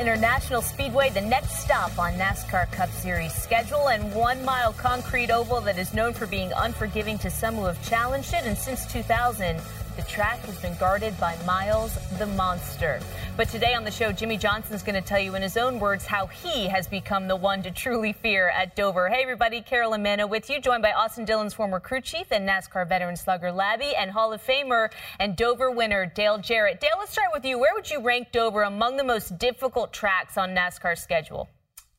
International Speedway, the next stop on NASCAR Cup Series schedule, and one mile concrete oval that is known for being unforgiving to some who have challenged it. And since 2000, the track has been guarded by Miles the Monster. But today on the show, Jimmie Johnson is going to tell you in his own words how he has become the one to truly fear at Dover. Hey, everybody, Carolyn Manno with you, joined by Austin Dillon's former crew chief and NASCAR veteran slugger Labbe and Hall of Famer and Dover winner Dale Jarrett. Dale, let's start with you. Where would you rank Dover among the most difficult tracks on NASCAR's schedule?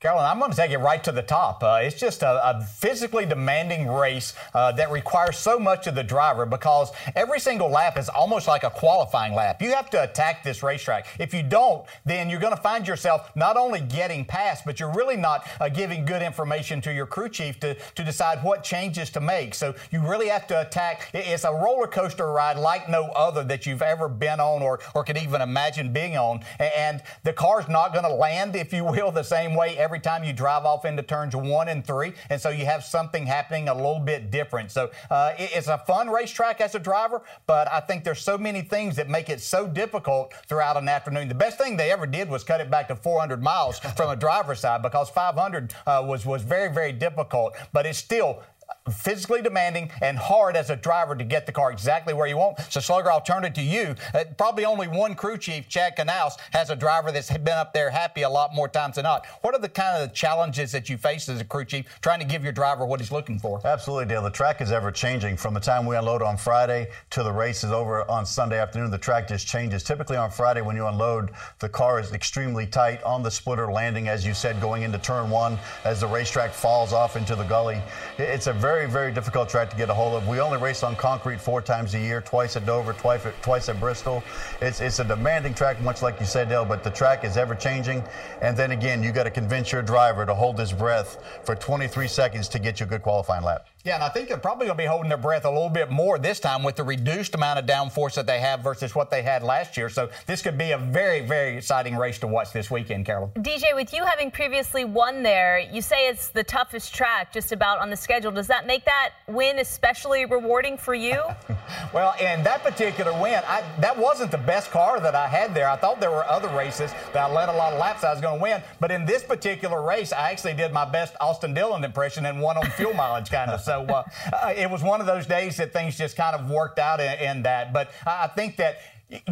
Carolyn, I'm going to take it right to the top. Uh, it's just a, a, physically demanding race uh, that requires so much of the driver because every single lap is almost like a qualifying lap. You have to attack this racetrack. If you don't, then you're going to find yourself not only getting past, but you're really not uh, giving good information to your crew chief to, to decide what changes to make. So you really have to attack. It's a roller coaster ride like no other that you've ever been on or, or could even imagine being on. And the car's not going to land, if you will, the same way every time you drive off into turns one and three. And so you have something happening a little bit different. So uh, it's a fun racetrack as a driver, but I think there's so many things that make it so difficult throughout an afternoon. The best thing they ever did was cut it back to 400 miles from a driver's side because 500 uh, was was very very difficult. But it's still physically demanding and hard as a driver to get the car exactly where you want. So, Slugger, I'll turn it to you. Uh, probably only one crew chief, Chad Knaus, has a driver that's been up there happy a lot more times than not. What are the kind of the challenges that you face as a crew chief trying to give your driver what he's looking for? Absolutely, Dale. The track is ever changing. From the time we unload on Friday to the race is over on Sunday afternoon, the track just changes. Typically on Friday, when you unload, the car is extremely tight on the splitter landing, as you said, going into turn one as the racetrack falls off into the gully. It's a very, very very difficult track to get a hold of. We only race on concrete four times a year, twice at Dover, twice at, twice at Bristol. It's, it's a demanding track, much like you said, Dale, but the track is ever changing. And then again, you got to convince your driver to hold his breath for 23 seconds to get you a good qualifying lap. Yeah, and I think they're probably going to be holding their breath a little bit more this time with the reduced amount of downforce that they have versus what they had last year. So this could be a very, very exciting race to watch this weekend, Carolyn. DJ, with you having previously won there, you say it's the toughest track just about on the schedule. Does that make that win especially rewarding for you? well, in that particular win, I, that wasn't the best car that I had there. I thought there were other races that I led a lot of laps I was going to win. But in this particular race, I actually did my best Austin Dillon impression and won on fuel mileage kind of. So uh, uh, it was one of those days that things just kind of worked out in, in that. But I think that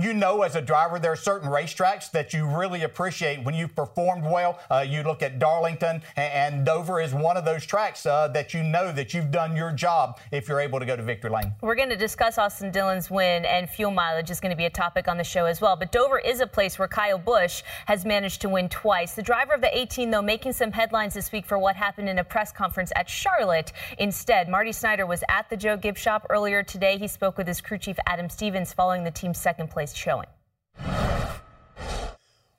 you know as a driver there are certain racetracks that you really appreciate when you've performed well. Uh, you look at darlington and, dover is one of those tracks uh, that you know that you've done your job if you're able to go to victory lane. We're going to discuss austin dillon's win and fuel mileage is going to be a topic on the show as well but dover is a place where kyle busch has managed to win twice. The driver of the 18 though making some headlines this week for what happened in a press conference at charlotte instead. Marty snider was at the joe gibbs shop earlier today. He spoke with his crew chief adam stevens following the team's second place showing.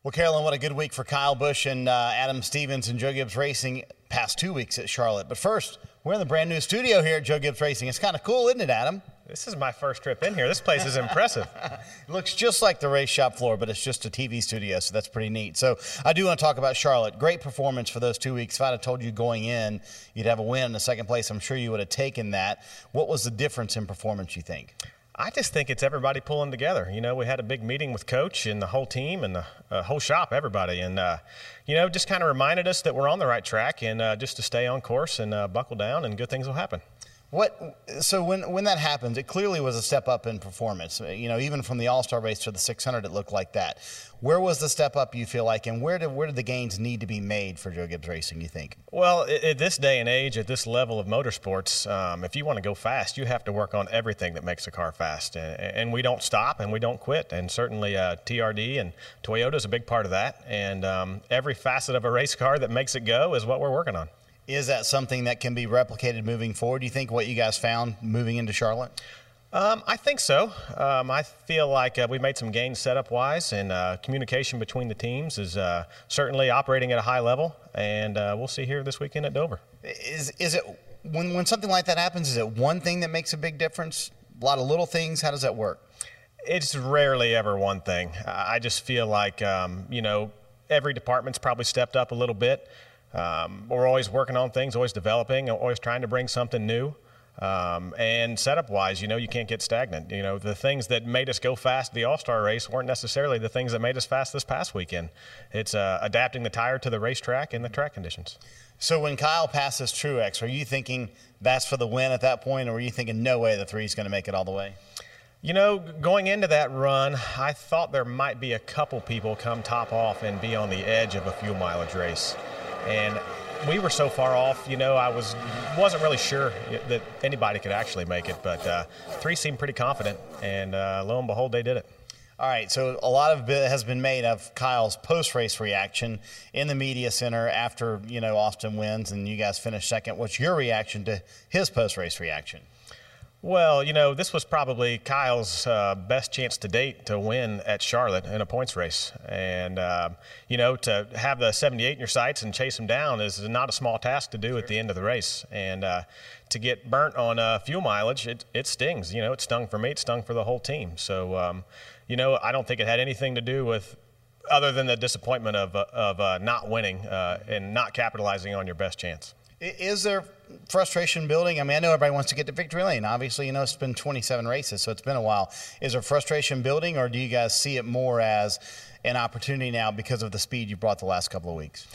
Well, Carolyn, what a good week for Kyle Busch and uh, Adam Stevens and Joe Gibbs Racing past two weeks at Charlotte. But first, we're in the brand new studio here at Joe Gibbs Racing. It's kind of cool, isn't it, Adam? This is my first trip in here. This place is impressive. it looks just like the race shop floor, but it's just a TV studio, so that's pretty neat. So I do want to talk about Charlotte. Great performance for those two weeks. If I'd have told you going in you'd have a win in the second place, I'm sure you would have taken that. What was the difference in performance, you think? I just think it's everybody pulling together. You know, we had a big meeting with coach and the whole team and the uh, whole shop, everybody, and uh, you know, just kind of reminded us that we're on the right track and uh, just to stay on course and uh, buckle down, and good things will happen. What so when when that happens, it clearly was a step up in performance. You know, even from the All Star race to the 600, it looked like that. Where was the step up you feel like, and where did where did the gains need to be made for Joe Gibbs Racing? You think? Well, at this day and age, at this level of motorsports, um, if you want to go fast, you have to work on everything that makes a car fast, and, and we don't stop and we don't quit. And certainly, uh, TRD and Toyota is a big part of that. And um, every facet of a race car that makes it go is what we're working on. Is that something that can be replicated moving forward? Do you think what you guys found moving into Charlotte? Um, I think so. Um, I feel like uh, we made some gains setup wise, and uh, communication between the teams is uh, certainly operating at a high level. And uh, we'll see here this weekend at Dover. Is is it when when something like that happens? Is it one thing that makes a big difference? A lot of little things. How does that work? It's rarely ever one thing. I just feel like um, you know every department's probably stepped up a little bit. Um, we're always working on things, always developing, always trying to bring something new. Um, and setup wise, you know, you can't get stagnant. You know, the things that made us go fast the All Star race weren't necessarily the things that made us fast this past weekend. It's uh, adapting the tire to the racetrack and the track conditions. So when Kyle passes Truex, are you thinking that's for the win at that point, or are you thinking no way the three's going to make it all the way? You know, going into that run, I thought there might be a couple people come top off and be on the edge of a fuel mileage race and we were so far off. You know, I was wasn't really sure that anybody could actually make it, but uh, three seemed pretty confident, and uh, lo and behold, they did it. All right, so a lot of has been made of Kyle's post-race reaction in the media center after you know Austin wins and you guys finish second. What's your reaction to his post-race reaction? Well, you know, this was probably Kyle's uh, best chance to date to win at Charlotte in a points race. And, uh, you know, to have the 78 in your sights and chase him down is not a small task to do at the end of the race. And uh, to get burnt on uh, fuel mileage, it, it stings. You know, it stung for me, it stung for the whole team. So, um, you know, I don't think it had anything to do with other than the disappointment of, of uh, not winning uh, and not capitalizing on your best chance. Is there frustration building? I mean, I know everybody wants to get to victory lane. Obviously, you know, it's been 27 races, so it's been a while. Is there frustration building, or do you guys see it more as an opportunity now because of the speed you brought the last couple of weeks?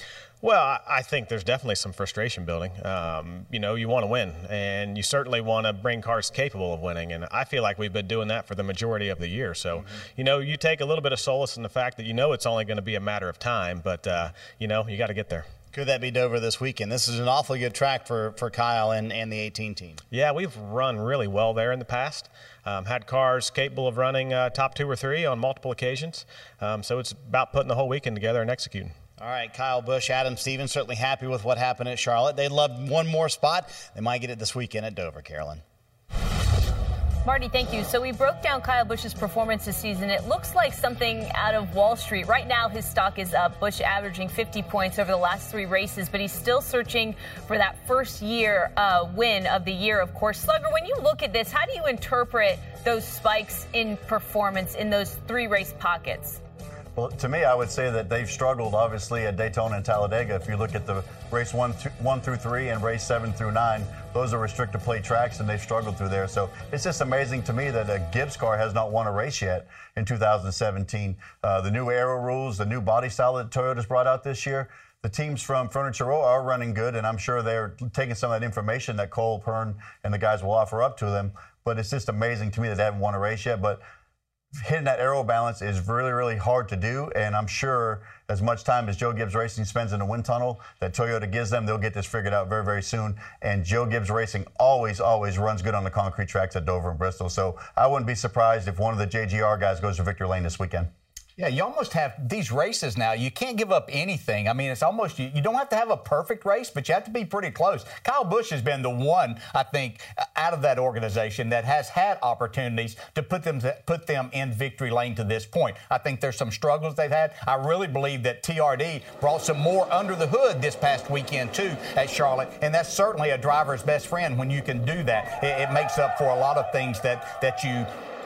Well, I think there's definitely some frustration building. Um, you know, you want to win, and you certainly want to bring cars capable of winning. And I feel like we've been doing that for the majority of the year. So, mm-hmm. you know, you take a little bit of solace in the fact that you know it's only going to be a matter of time, but, uh, you know, you got to get there. Could that be Dover this weekend? This is an awfully good track for, for Kyle and, and the 18 team. Yeah, we've run really well there in the past. Um, had cars capable of running uh, top two or three on multiple occasions. Um, so it's about putting the whole weekend together and executing. All right, Kyle Busch, Adam Stevens, certainly happy with what happened at Charlotte. They'd love one more spot. They might get it this weekend at Dover, Carolyn. Marty, thank you. So we broke down Kyle Busch's performance this season. It looks like something out of Wall Street. Right now, his stock is up. Busch averaging 50 points over the last three races, but he's still searching for that first year uh, win of the year, of course. Slugger, when you look at this, how do you interpret those spikes in performance in those three race pockets? Well, to me, I would say that they've struggled, obviously, at Daytona and Talladega. If you look at the race one, two, one through three and race seven through nine, those are restricted plate tracks, and they've struggled through there. So it's just amazing to me that a Gibbs car has not won a race yet in 2017. Uh, the new aero rules, the new body style that Toyota's brought out this year, the teams from Furniture Row are running good, and I'm sure they're taking some of that information that Cole Pearn and the guys will offer up to them. But it's just amazing to me that they haven't won a race yet. But hitting that aero balance is really, really hard to do. And I'm sure as much time as Joe Gibbs Racing spends in the wind tunnel that Toyota gives them, they'll get this figured out very, very soon. And Joe Gibbs Racing always, always runs good on the concrete tracks at Dover and Bristol. So I wouldn't be surprised if one of the JGR guys goes to victory lane this weekend. Yeah, you almost have these races now. You can't give up anything. I mean, it's almost you, you, don't have to have a perfect race, but you have to be pretty close. Kyle Busch has been the one, I think, uh, out of that organization that has had opportunities to put them to put them in victory lane to this point. I think there's some struggles they've had. I really believe that TRD brought some more under the hood this past weekend too at Charlotte, and that's certainly a driver's best friend when you can do that. It, it makes up for a lot of things that that you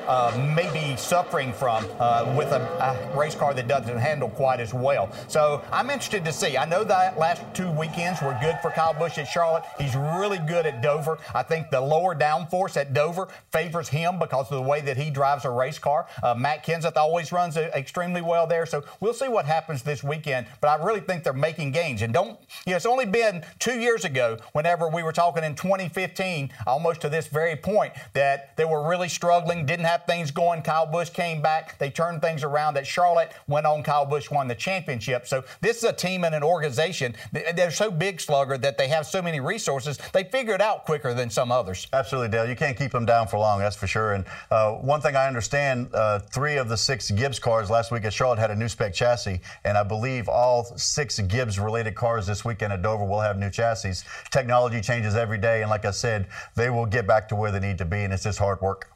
uh, may be suffering from uh, with a, a, race car that doesn't handle quite as well. So I'm interested to see. I know that last two weekends were good for Kyle Busch at Charlotte. He's really good at Dover. I think the lower downforce at Dover favors him because of the way that he drives a race car. Uh, Matt Kenseth always runs extremely well there. So we'll see what happens this weekend. But I really think they're making gains. And don't, you know, it's only been two years ago whenever we were talking in 2015, almost to this very point, that they were really struggling, didn't have things going. Kyle Busch came back. They turned things around. That Charlotte went on. Kyle Busch won the championship. So this is a team and an organization. They're so big, Slugger, that they have so many resources. They figure it out quicker than some others. Absolutely, Dale. You can't keep them down for long, that's for sure. And uh, one thing I understand, uh, three of the six Gibbs cars last week at Charlotte had a new spec chassis, and I believe all six Gibbs-related cars this weekend at Dover will have new chassis. Technology changes every day, and like I said, they will get back to where they need to be, and it's just hard work.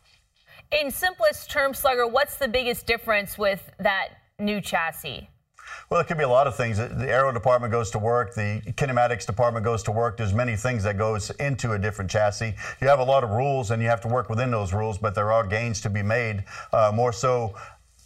In simplest terms, Slugger, what's the biggest difference with that new chassis? Well, it could be a lot of things. The aero department goes to work. The kinematics department goes to work. There's many things that goes into a different chassis. You have a lot of rules, and you have to work within those rules. But there are gains to be made. Uh, more so,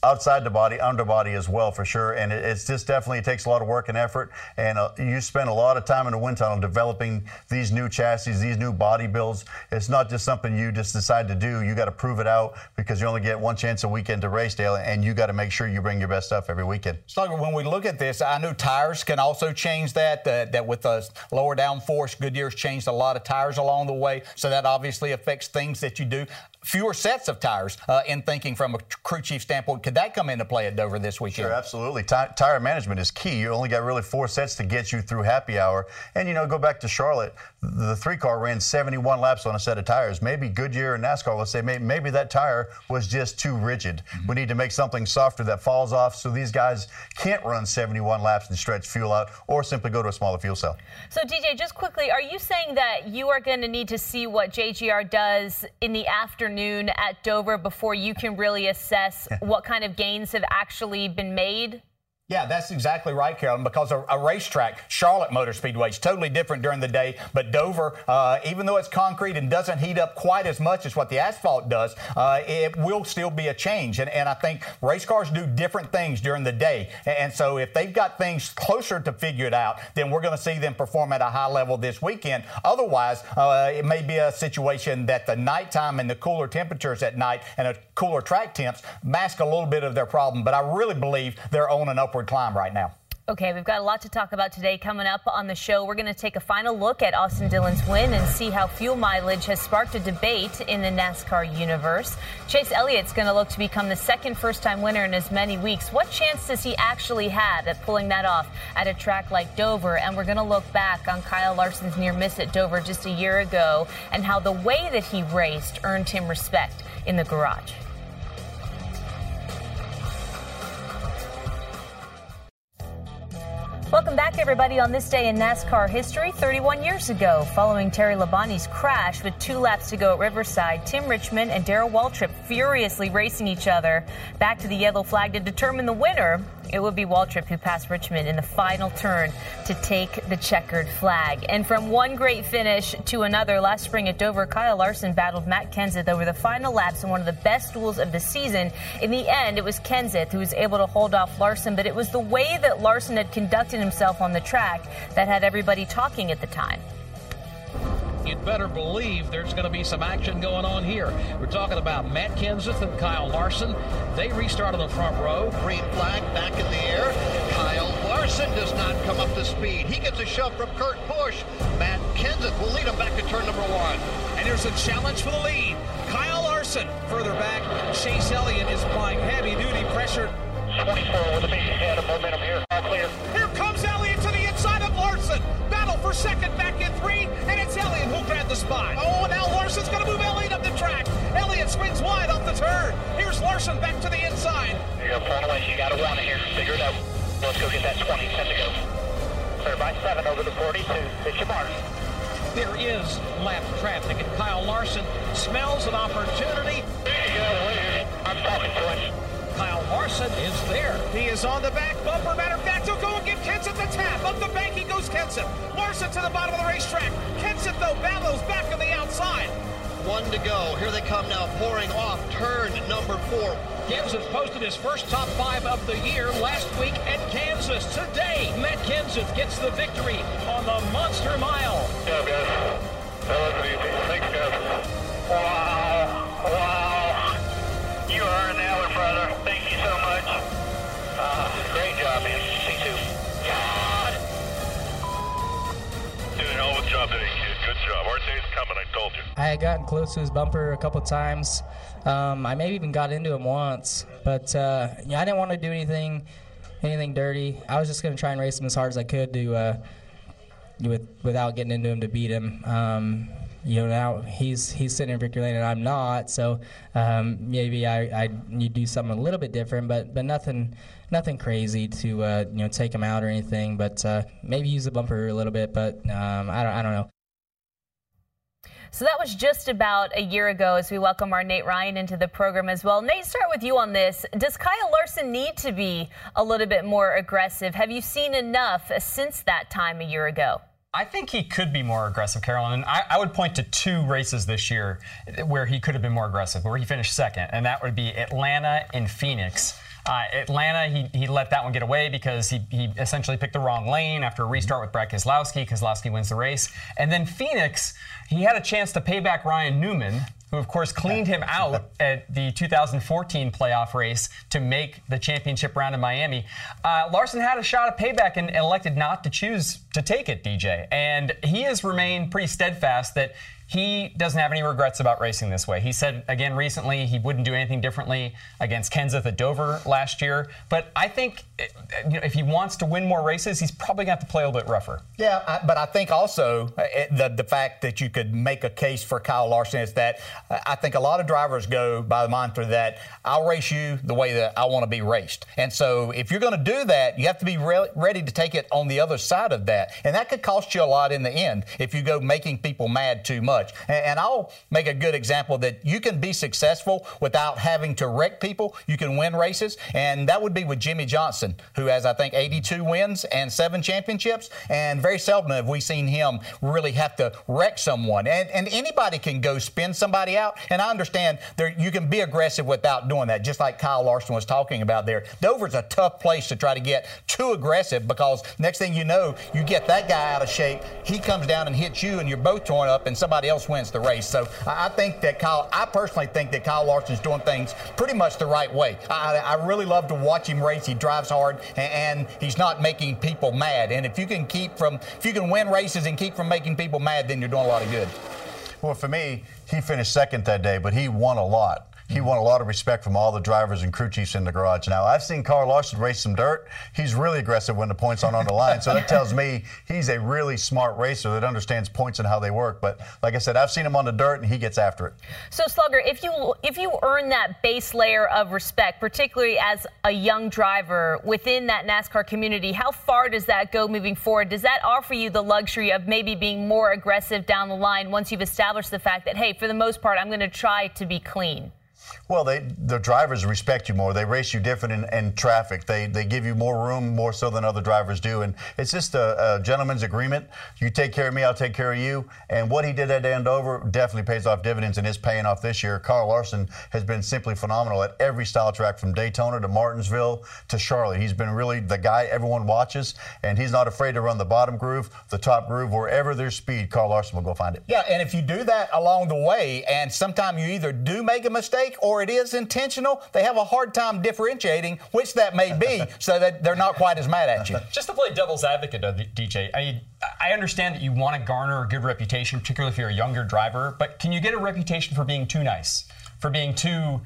outside the body, underbody as well, for sure. And it, it's just definitely, it takes a lot of work and effort. And uh, you spend a lot of time in the wind tunnel developing these new chassis, these new body builds. It's not just something you just decide to do. You got to prove it out because you only get one chance a weekend to race, Dale, and you got to make sure you bring your best stuff every weekend. So when we look at this, I know tires can also change that, that, that with the lower down force, Goodyear's changed a lot of tires along the way. So that obviously affects things that you do fewer sets of tires uh, in thinking from a crew chief standpoint. Could that come into play at Dover this weekend? Sure, absolutely. T- tire management is key. You only got really four sets to get you through happy hour. And, you know, go back to Charlotte. The three car ran 71 laps on a set of tires. Maybe Goodyear and NASCAR will say maybe, maybe that tire was just too rigid. Mm-hmm. We need to make something softer that falls off so these guys can't run 71 laps and stretch fuel out or simply go to a smaller fuel cell. So, DJ, just quickly, are you saying that you are going to need to see what JGR does in the afternoon? afternoon at Dover before you can really assess what kind of gains have actually been made? Yeah, that's exactly right, Carolyn, because a, a, racetrack, Charlotte Motor Speedway, is totally different during the day. But Dover, uh, even though it's concrete and doesn't heat up quite as much as what the asphalt does, uh, it will still be a change. And, and, I think race cars do different things during the day. And so if they've got things closer to figure it out, then we're going to see them perform at a high level this weekend. Otherwise, uh, it may be a situation that the nighttime and the cooler temperatures at night and a cooler track temps mask a little bit of their problem. But I really believe they're on an upward upward climb right now. Okay, we've got a lot to talk about today. Coming up on the show, we're going to take a final look at Austin Dillon's win and see how fuel mileage has sparked a debate in the NASCAR universe. Chase Elliott's going to look to become the second first time winner in as many weeks. What chance does he actually have at pulling that off at a track like Dover? And we're going to look back on Kyle Larson's near miss at Dover just a year ago and how the way that he raced earned him respect in the garage. Welcome back, everybody, on this day in NASCAR history. 31 years ago, following Terry Labonte's crash with two laps to go at Riverside, Tim Richmond and Darrell Waltrip furiously racing each other back to the yellow flag to determine the winner it would be Waltrip who passed Richmond in the final turn to take the checkered flag. And from one great finish to another, last spring at Dover, Kyle Larson battled Matt Kenseth over the final laps in one of the best duels of the season. In the end, it was Kenseth who was able to hold off Larson, but it was the way that Larson had conducted himself on the track that had everybody talking at the time you'd better believe there's going to be some action going on here. We're talking about Matt Kenseth and Kyle Larson. They restart on the front row. Green flag back in the air. Kyle Larson does not come up to speed. He gets a shove from Kurt Busch. Matt Kenseth will lead him back to turn number one. And there's a challenge for the lead. Kyle Larson further back. Chase Elliott is applying heavy duty pressure. 24 with a big head of momentum here. All clear. Second back in three, and it's Elliott who'll grab the spot. Oh, now Larson's going to move Elliott up the track. Elliott swings wide off the turn. Here's Larson back to the inside. Here you go, pulling away. You got want it here. Figure it out. Let's go get that 20. 10 to go. Clear by 7 over the 42. Hit your mark. There is lap traffic, and Kyle Larson smells an opportunity. There you go. I'm talking to him. Kyle Larson is there. He is on the back bumper. Matter of fact, he'll go and give Kenseth the tap. Up the bank he goes Kenseth. Larson to the bottom of the racetrack. Kenseth, though, battles back on the outside. one to go. Here they come now, pouring off turn number four. Kenseth posted his first top five of the year last week at Kansas. Today, Matt Kenseth gets the victory on the Monster Mile. Yeah, guys. That wasn't easy. Thanks, guys. Wow. Job. Coming, I told you. I had gotten close to his bumper a couple times. Um, I maybe even got into him once, but uh, I didn't want to do anything, anything dirty. I was just gonna try and race him as hard as I could to, uh, with without getting into him to beat him. Um, you know, now he's he's sitting in victory lane and I'm not, so um, maybe I I to do something a little bit different, but but nothing nothing crazy to uh, you know take him out or anything. But uh, maybe use the bumper a little bit, but um, I don't I don't know. So that was just about a year ago as we welcome our Nate Ryan into the program as well. Nate, start with you on this. Does Kyle Larson need to be a little bit more aggressive? Have you seen enough since that time a year ago? I think he could be more aggressive, Carolyn. I, I, would point to two races this year where he could have been more aggressive, where he finished second, and that would be Atlanta and Phoenix. Uh, Atlanta, he, he let that one get away because he, he essentially picked the wrong lane after a restart with Brad Keselowski. Keselowski wins the race. And then Phoenix, he had a chance to pay back Ryan Newman, who of course cleaned him out at the 2014 playoff race to make the championship round in Miami. Uh, Larson had a shot at payback and elected not to choose to take it, DJ. And he has remained pretty steadfast that he doesn't have any regrets about racing this way. He said again recently he wouldn't do anything differently against Kenseth at Dover last year. But I think you know, if he wants to win more races, he's probably going to have to play a little bit rougher. Yeah, I, but I think also uh, the the fact that you could make a case for Kyle Larson is that uh, I think a lot of drivers go by the mantra that I'll race you the way that I want to be raced. And so if you're going to do that, you have to be re- ready to take it on the other side of that, and that could cost you a lot in the end if you go making people mad too much much. And I'll make a good example that you can be successful without having to wreck people. You can win races, and that would be with Jimmie Johnson, who has, I think, 82 wins and seven championships. And very seldom have we seen him really have to wreck someone. And, and anybody can go spin somebody out. And I understand there, you can be aggressive without doing that, just like Kyle Larson was talking about there. Dover's a tough place to try to get too aggressive because next thing you know, you get that guy out of shape. He comes down and hits you, and you're both torn up, and somebody else wins the race. So I think that Kyle, I personally think that Kyle Larson's doing things pretty much the right way. I, I really love to watch him race. He drives hard and, and he's not making people mad. And if you can keep from, if you can win races and keep from making people mad, then you're doing a lot of good. Well, for me, he finished second that day, but he won a lot he won a lot of respect from all the drivers and crew chiefs in the garage. Now, I've seen Kyle Larson race some dirt. He's really aggressive when the points aren't on the line. So that tells me he's a really smart racer that understands points and how they work. But like I said, I've seen him on the dirt and he gets after it. So Slugger, if you if you earn that base layer of respect, particularly as a young driver within that NASCAR community, how far does that go moving forward? Does that offer you the luxury of maybe being more aggressive down the line once you've established the fact that hey, for the most part, I'm going to try to be clean? Well, they, the drivers respect you more. They race you different in, in, traffic. They, they give you more room, more so than other drivers do. And it's just a, a, gentleman's agreement. You take care of me, I'll take care of you. And what he did at Andover definitely pays off dividends and is paying off this year. Kyle Larson has been simply phenomenal at every style track from Daytona to Martinsville to Charlotte. He's been really the guy everyone watches, and he's not afraid to run the bottom groove, the top groove, wherever there's speed, Kyle Larson will go find it. Yeah, and if you do that along the way, and sometimes you either do make a mistake or it is intentional, they have a hard time differentiating which that may be so that they're not quite as mad at you. Just to play devil's advocate, DJ, I mean, I understand that you want to garner a good reputation, particularly if you're a younger driver, but can you get a reputation for being too nice? For being too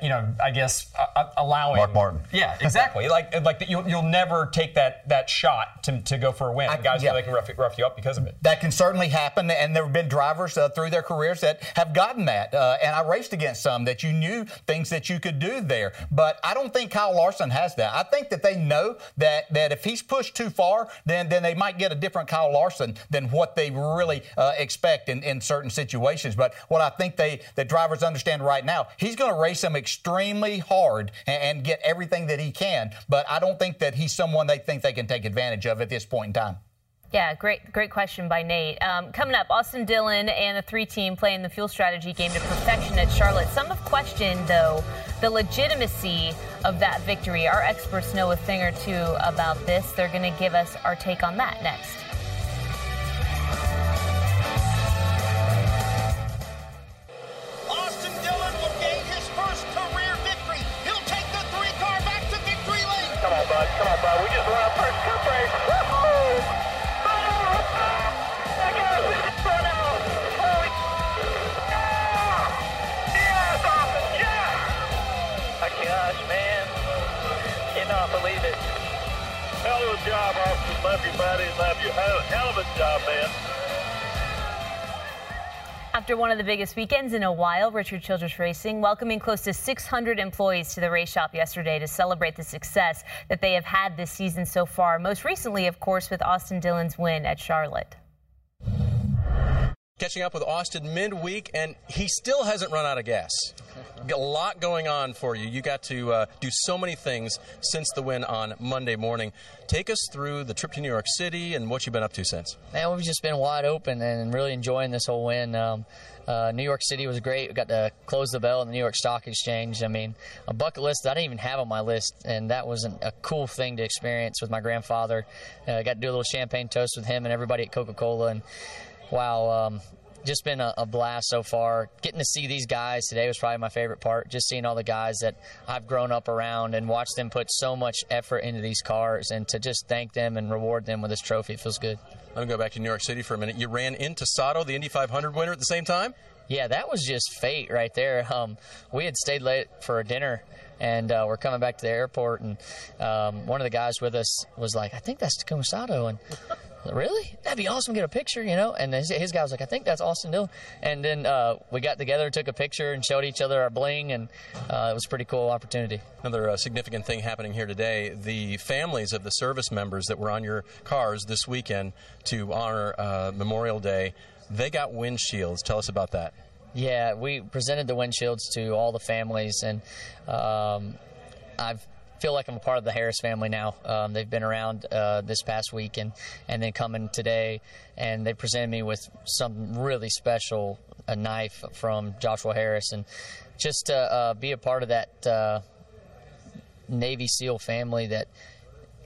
you know, I guess uh, uh, allowing Mark Martin. Yeah, exactly. like like you'll, you'll never take that that shot to, to go for a win. I, Guys yeah. they can rough, rough, you up because of it. That can certainly happen, and there have been drivers uh, through their careers that have gotten that. Uh, and I raced against some that you knew things that you could do there, but I don't think Kyle Larson has that. I think that they know that that if he's pushed too far, then then they might get a different Kyle Larson than what they really uh, expect in, in certain situations. But what I think they that drivers understand right now, he's going to race them extremely hard and, and get everything that he can. But I don't think that he's someone they think they can take advantage of at this point in time. Yeah, great, great question by Nate. Um, coming up, Austin Dillon and the three team playing the fuel strategy game to perfection at Charlotte. Some have questioned, though, the legitimacy of that victory. Our experts know a thing or two about this. They're going to give us our take on that next. Austin. Love you, hell of a job, man. After one of the biggest weekends in a while, Richard Childress Racing welcoming close to 600 employees to the race shop yesterday to celebrate the success that they have had this season so far. Most recently, of course, with Austin Dillon's win at Charlotte. Catching up with Austin midweek, and he still hasn't run out of gas. A lot going on for you. You got to uh, do so many things since the win on Monday morning. Take us through the trip to New York City and what you've been up to since. Man, we've just been wide open and really enjoying this whole win. Um, uh, New York City was great. We got to close the bell in the New York Stock Exchange. I mean, a bucket list that I didn't even have on my list, and that was an, a cool thing to experience with my grandfather. Uh, I got to do a little champagne toast with him and everybody at Coca Cola, and wow. Um, just been a, a, blast so far. Getting to see these guys today was probably my favorite part. Just seeing all the guys that I've grown up around and watched them put so much effort into these cars, and to just thank them and reward them with this trophy, it feels good. Let me go back to New York City for a minute. You ran into Sato, the Indy 500 winner, at the same time. Yeah, that was just fate right there. Um, we had stayed late for a dinner and uh, we're coming back to the airport and um, one of the guys with us was like i think that's takuma sato. And really? That'd be awesome to get a picture you know? And his, his, guy was like i think that's austin dillon. And then uh, we got together took a picture and showed each other our bling and uh, it was a pretty cool opportunity. Another uh, significant thing happening here today the families of the service members that were on your cars this weekend to honor uh, memorial day they got windshields. Tell us about that yeah, we presented the windshields to all the families, and um, I feel like I'm a part of the Harris family now. Um, they've been around uh, this past week and, and then coming today, and they presented me with some really special a knife from Joshua Harris, and just to uh, be a part of that uh, Navy SEAL family that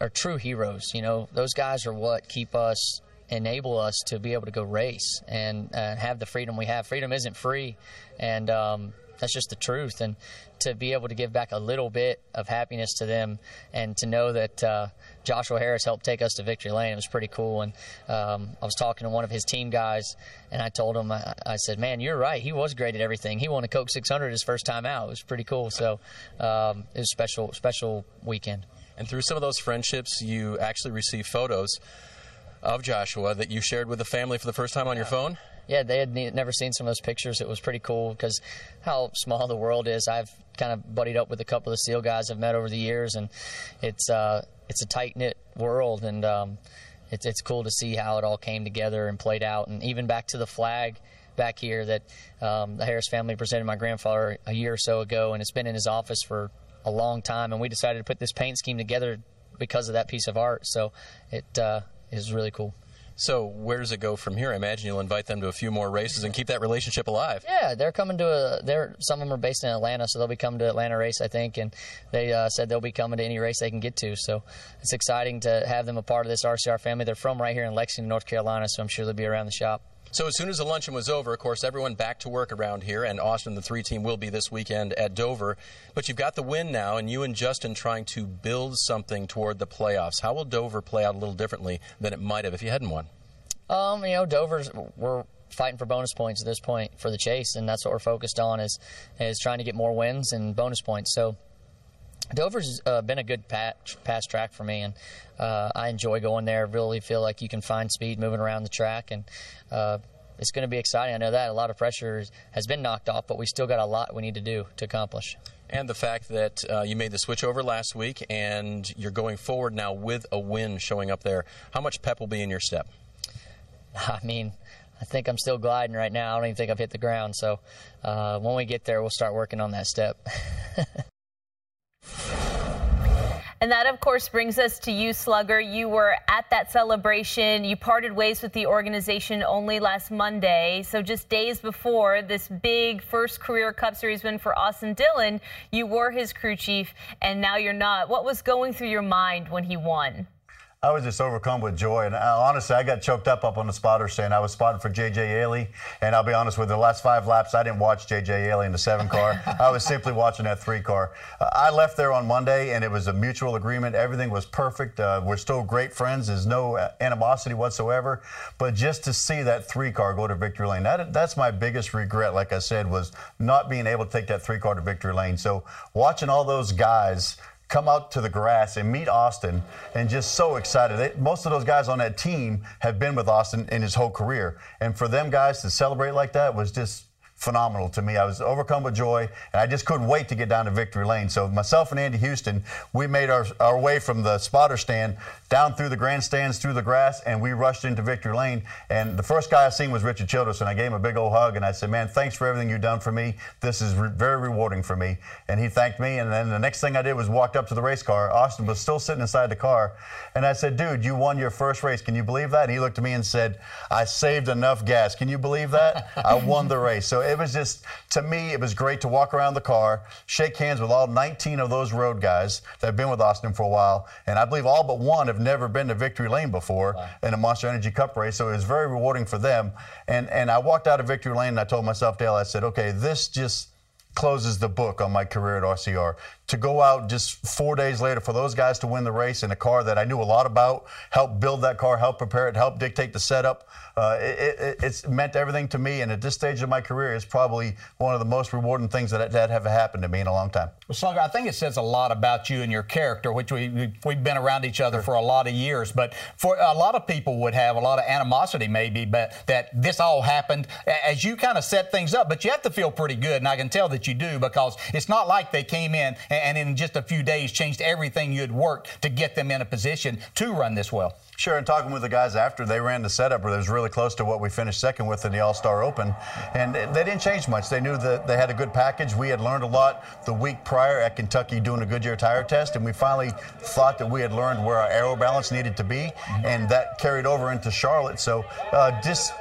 are true heroes. You know, those guys are what keep us enable us to be able to go race and uh, have the freedom we have. Freedom isn't free, and um, that's just the truth. And to be able to give back a little bit of happiness to them, and to know that uh, Joshua Harris helped take us to victory lane, it was pretty cool. And um, I was talking to one of his team guys, and I told him, I, I, said, "Man, you're right. He was great at everything. He won a Coke 600 his first time out. It was pretty cool. So um, it was special, special weekend." And through some of those friendships, you actually received photos of Joshua that you shared with the family for the first time on yeah. your phone? Yeah, they had never seen some of those pictures. It was pretty cool because how small the world is. I've kind of buddied up with a couple of the SEAL guys I've met over the years, and it's uh, it's a tight knit world, and um, it's it's cool to see how it all came together and played out. And even back to the flag back here that um, the Harris family presented my grandfather a year or so ago, and it's been in his office for a long time. And we decided to put this paint scheme together because of that piece of art. So it uh, is really cool. So where does it go from here? I imagine you'll invite them to a few more races and keep that relationship alive. Yeah, they're coming to a. They're some of them are based in Atlanta, so they'll be coming to Atlanta race, I think, and they uh, said they'll be coming to any race they can get to. So it's exciting to have them a part of this RCR family. They're from right here in Lexington, North Carolina, so I'm sure they'll be around the shop. So as soon as the luncheon was over, of course, everyone back to work around here, and Austin, the three team, will be this weekend at Dover. But you've got the win now, and you and Justin trying to build something toward the playoffs. How will Dover play out a little differently than it might have if you hadn't won? Um, you know, Dover's we're fighting for bonus points at this point for the chase, and that's what we're focused on is is trying to get more wins and bonus points. So. Dover's uh, been a good pat, pass track for me, and uh, I enjoy going there. Really feel like you can find speed moving around the track, and uh, it's going to be exciting. I know that a lot of pressure has been knocked off, but we still got a lot we need to do to accomplish. And the fact that uh, you made the switch over last week, and you're going forward now with a win showing up there. How much pep will be in your step? I mean, I think I'm still gliding right now. I don't even think I've hit the ground. So uh, when we get there, we'll start working on that step. And that, of course, brings us to you, Slugger. You were at that celebration. You parted ways with the organization only last Monday. So, just days before this big first career Cup Series win for Austin Dillon, you were his crew chief, and now you're not. What was going through your mind when he won? I was just overcome with joy. And uh, honestly, I got choked up up on the spotter stand. I was spotting for J.J. Yeley. And I'll be honest with you, the last five laps, I didn't watch J.J. Yeley in the seven car. I was simply watching that three car. Uh, I left there on Monday, and it was a mutual agreement. Everything was perfect. Uh, we're still great friends. There's no uh, animosity whatsoever. But just to see that three car go to victory lane, that, that's my biggest regret, like I said, was not being able to take that three car to victory lane. So watching all those guys come out to the grass and meet Austin and just so excited. They, most of those guys on that team have been with Austin in his whole career. And for them guys to celebrate like that was just phenomenal to me. I was overcome with joy, and I just couldn't wait to get down to victory lane. So myself and Andy Houston, we made our, our way from the spotter stand down through the grandstands, through the grass, and we rushed into victory lane. And the first guy I seen was Richard Childress, and I gave him a big old hug, and I said, man, thanks for everything you've done for me. This is re- very rewarding for me. And he thanked me, and then the next thing I did was walked up to the race car. Austin was still sitting inside the car, and I said, dude, you won your first race. Can you believe that? And he looked at me and said, I saved enough gas. Can you believe that? I won the race. So it was just, to me, it was great to walk around the car, shake hands with all 19 of those road guys that have been with Austin for a while. And I believe all but one have never been to victory lane before wow. in a Monster Energy Cup race. So it was very rewarding for them. And, and I walked out of victory lane and I told myself, Dale, I said, okay, this just closes the book on my career at RCR. To go out just four days later for those guys to win the race in a car that I knew a lot about, help build that car, help prepare it, help dictate the setup. Uh, it, it, it's meant everything to me, and at this stage of my career, it's probably one of the most rewarding things that, that have happened to me in a long time. Well, Slugger, I think it says a lot about you and your character, which we, we've been around each other for a lot of years. But for a lot of people would have a lot of animosity, maybe, but that this all happened as you kind of set things up. But you have to feel pretty good, and I can tell that you do because it's not like they came in and in just a few days changed everything you had worked to get them in a position to run this well. Sure, and talking with the guys after, they ran the setup where it was really close to what we finished second with in the All Star Open. And they didn't change much. They knew that they had a good package. We had learned a lot the week prior at Kentucky doing a Goodyear tire test, and we finally thought that we had learned where our aero balance needed to be, and that carried over into Charlotte. So uh, just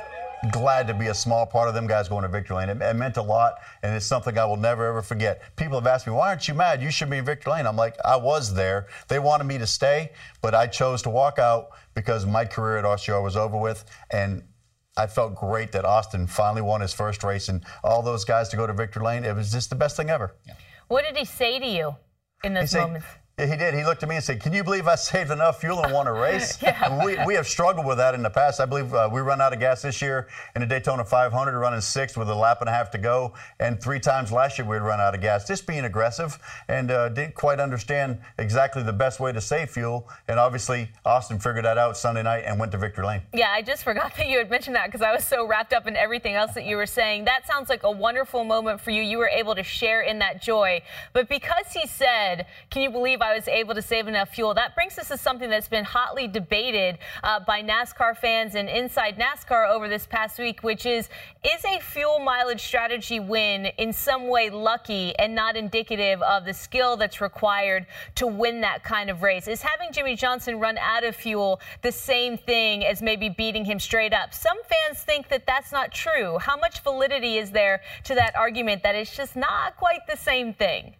glad to be a small part of them guys going to victory lane. It, it, meant a lot, and it's something I will never ever forget. People have asked me, "Why aren't you mad? You should be in victory lane." I'm like, I was there. They wanted me to stay, but I chose to walk out because my career at RCR was over with, and I felt great that Austin finally won his first race, and all those guys to go to victory lane. It was just the best thing ever. Yeah. What did he say to you in those moments? Yeah, he did. He looked at me and said, "Can you believe I saved enough fuel and won a race?" yeah. we, we have struggled with that in the past. I believe uh, we run out of gas this year in the Daytona 500, running sixth with a lap and a half to go, and three times last year we'd run out of gas. Just being aggressive and uh, didn't quite understand exactly the best way to save fuel. And obviously, Austin figured that out Sunday night and went to victory lane. Yeah, I just forgot that you had mentioned that because I was so wrapped up in everything else that you were saying. That sounds like a wonderful moment for you. You were able to share in that joy, but because he said, "Can you believe I was able to save?" enough fuel. That brings us to something that's been hotly debated uh, by NASCAR fans and inside NASCAR over this past week, which is is a fuel mileage strategy win in some way lucky and not indicative of the skill that's required to win that kind of race? Is having Jimmie Johnson run out of fuel the same thing as maybe beating him straight up? Some fans think that that's not true. How much validity is there to that argument that it's just not quite the same thing?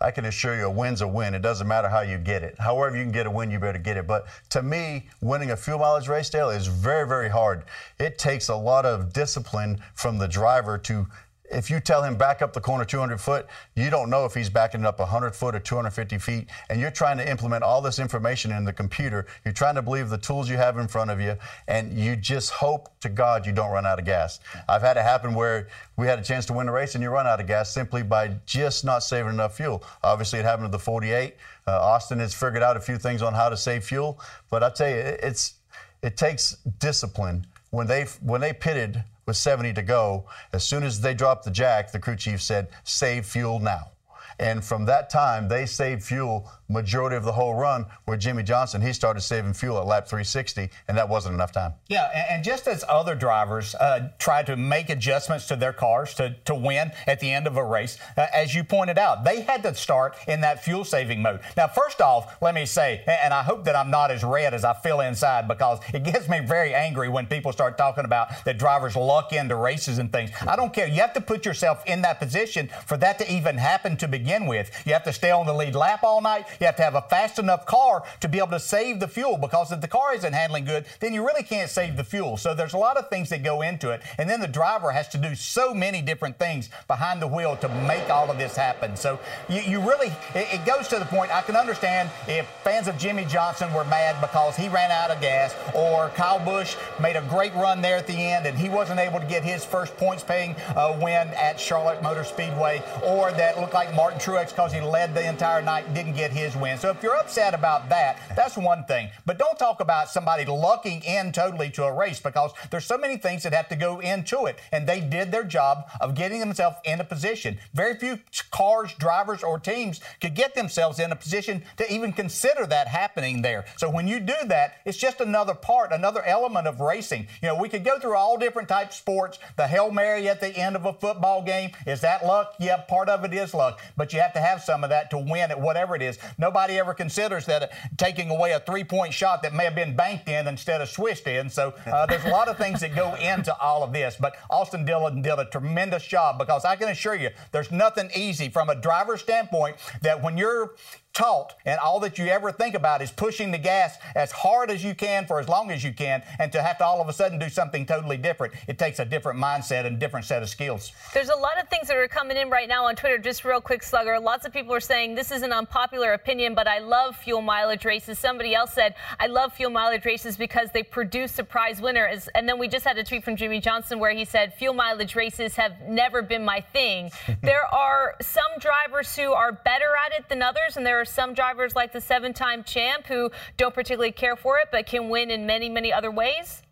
I can assure you a win's a win. It doesn't matter how you get it. However, you can get a win, you better get it. But to me, winning a fuel mileage race, Dale, is very, very hard. It takes a lot of discipline from the driver to if you tell him back up the corner 200 foot, you don't know if he's backing up 100 foot or 250 feet. And you're trying to implement all this information in the computer. You're trying to believe the tools you have in front of you, and you just hope to God you don't run out of gas. I've had it happen where we had a chance to win a race and you run out of gas simply by just not saving enough fuel. Obviously, it happened to the 48. Uh, Austin has figured out a few things on how to save fuel, but I tell you, it's it takes discipline. When they when they pitted with 70 to go. As soon as they dropped the jack, the crew chief said, save fuel now. And from that time, they saved fuel majority of the whole run. Where Jimmie Johnson, he started saving fuel at lap 360, and that wasn't enough time. Yeah, and, and just as other drivers uh, try to make adjustments to their cars to, to win at the end of a race, uh, as you pointed out, they had to start in that fuel saving mode. Now, first off, let me say, and I hope that I'm not as red as I feel inside because it gets me very angry when people start talking about that drivers luck into races and things. I don't care. You have to put yourself in that position for that to even happen to begin with. You have to stay on the lead lap all night. You have to have a fast enough car to be able to save the fuel because if the car isn't handling good, then you really can't save the fuel. So there's a lot of things that go into it. And then the driver has to do so many different things behind the wheel to make all of this happen. So you, you really, it, it goes to the point, I can understand if fans of Jimmie Johnson were mad because he ran out of gas or Kyle Busch made a great run there at the end and he wasn't able to get his first points paying uh, win at Charlotte Motor Speedway or that looked like Martin Truex because he led the entire night didn't get his win. So if you're upset about that, that's one thing. But don't talk about somebody lucking in totally to a race because there's so many things that have to go into it. And they did their job of getting themselves in a position. Very few cars, drivers, or teams could get themselves in a position to even consider that happening there. So when you do that, it's just another part, another element of racing. You know, we could go through all different types of sports. The Hail Mary at the end of a football game, is that luck? Yeah, part of it is luck. But you have to have some of that to win at whatever it is. Nobody ever considers that taking away a three point shot that may have been banked in instead of swished in. So uh, there's a lot of things that go into all of this. But Austin Dillon did a tremendous job because I can assure you there's nothing easy from a driver's standpoint that when you're taught and all that you ever think about is pushing the gas as hard as you can for as long as you can and to have to all of a sudden do something totally different. It takes a different mindset and different set of skills. There's a lot of things that are coming in right now on twitter just real quick slugger. Lots of people are saying this is an unpopular opinion but i love fuel mileage races. Somebody else said i love fuel mileage races because they produce surprise winners and then we just had a tweet from jimmie johnson where he said fuel mileage races have never been my thing. There are some drivers who are better at it than others and there are some drivers like the seven time champ who don't particularly care for it but can win in many, many other ways?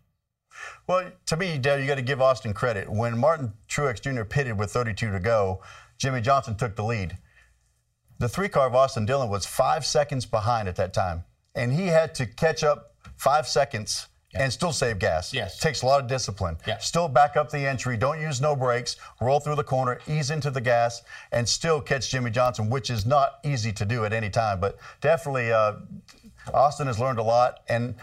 Well, to me, Dale, you got to give Austin credit. When Martin Truex Jr. pitted with 32 to go, Jimmie Johnson took the lead. The three car of Austin Dillon was five seconds behind at that time, and he had to catch up five seconds and still save gas. Yes. Takes a lot of discipline. Yeah. Still back up the entry, don't use no brakes, roll through the corner, ease into the gas, and still catch Jimmie Johnson, which is not easy to do at any time. But definitely, uh, Austin has learned a lot. And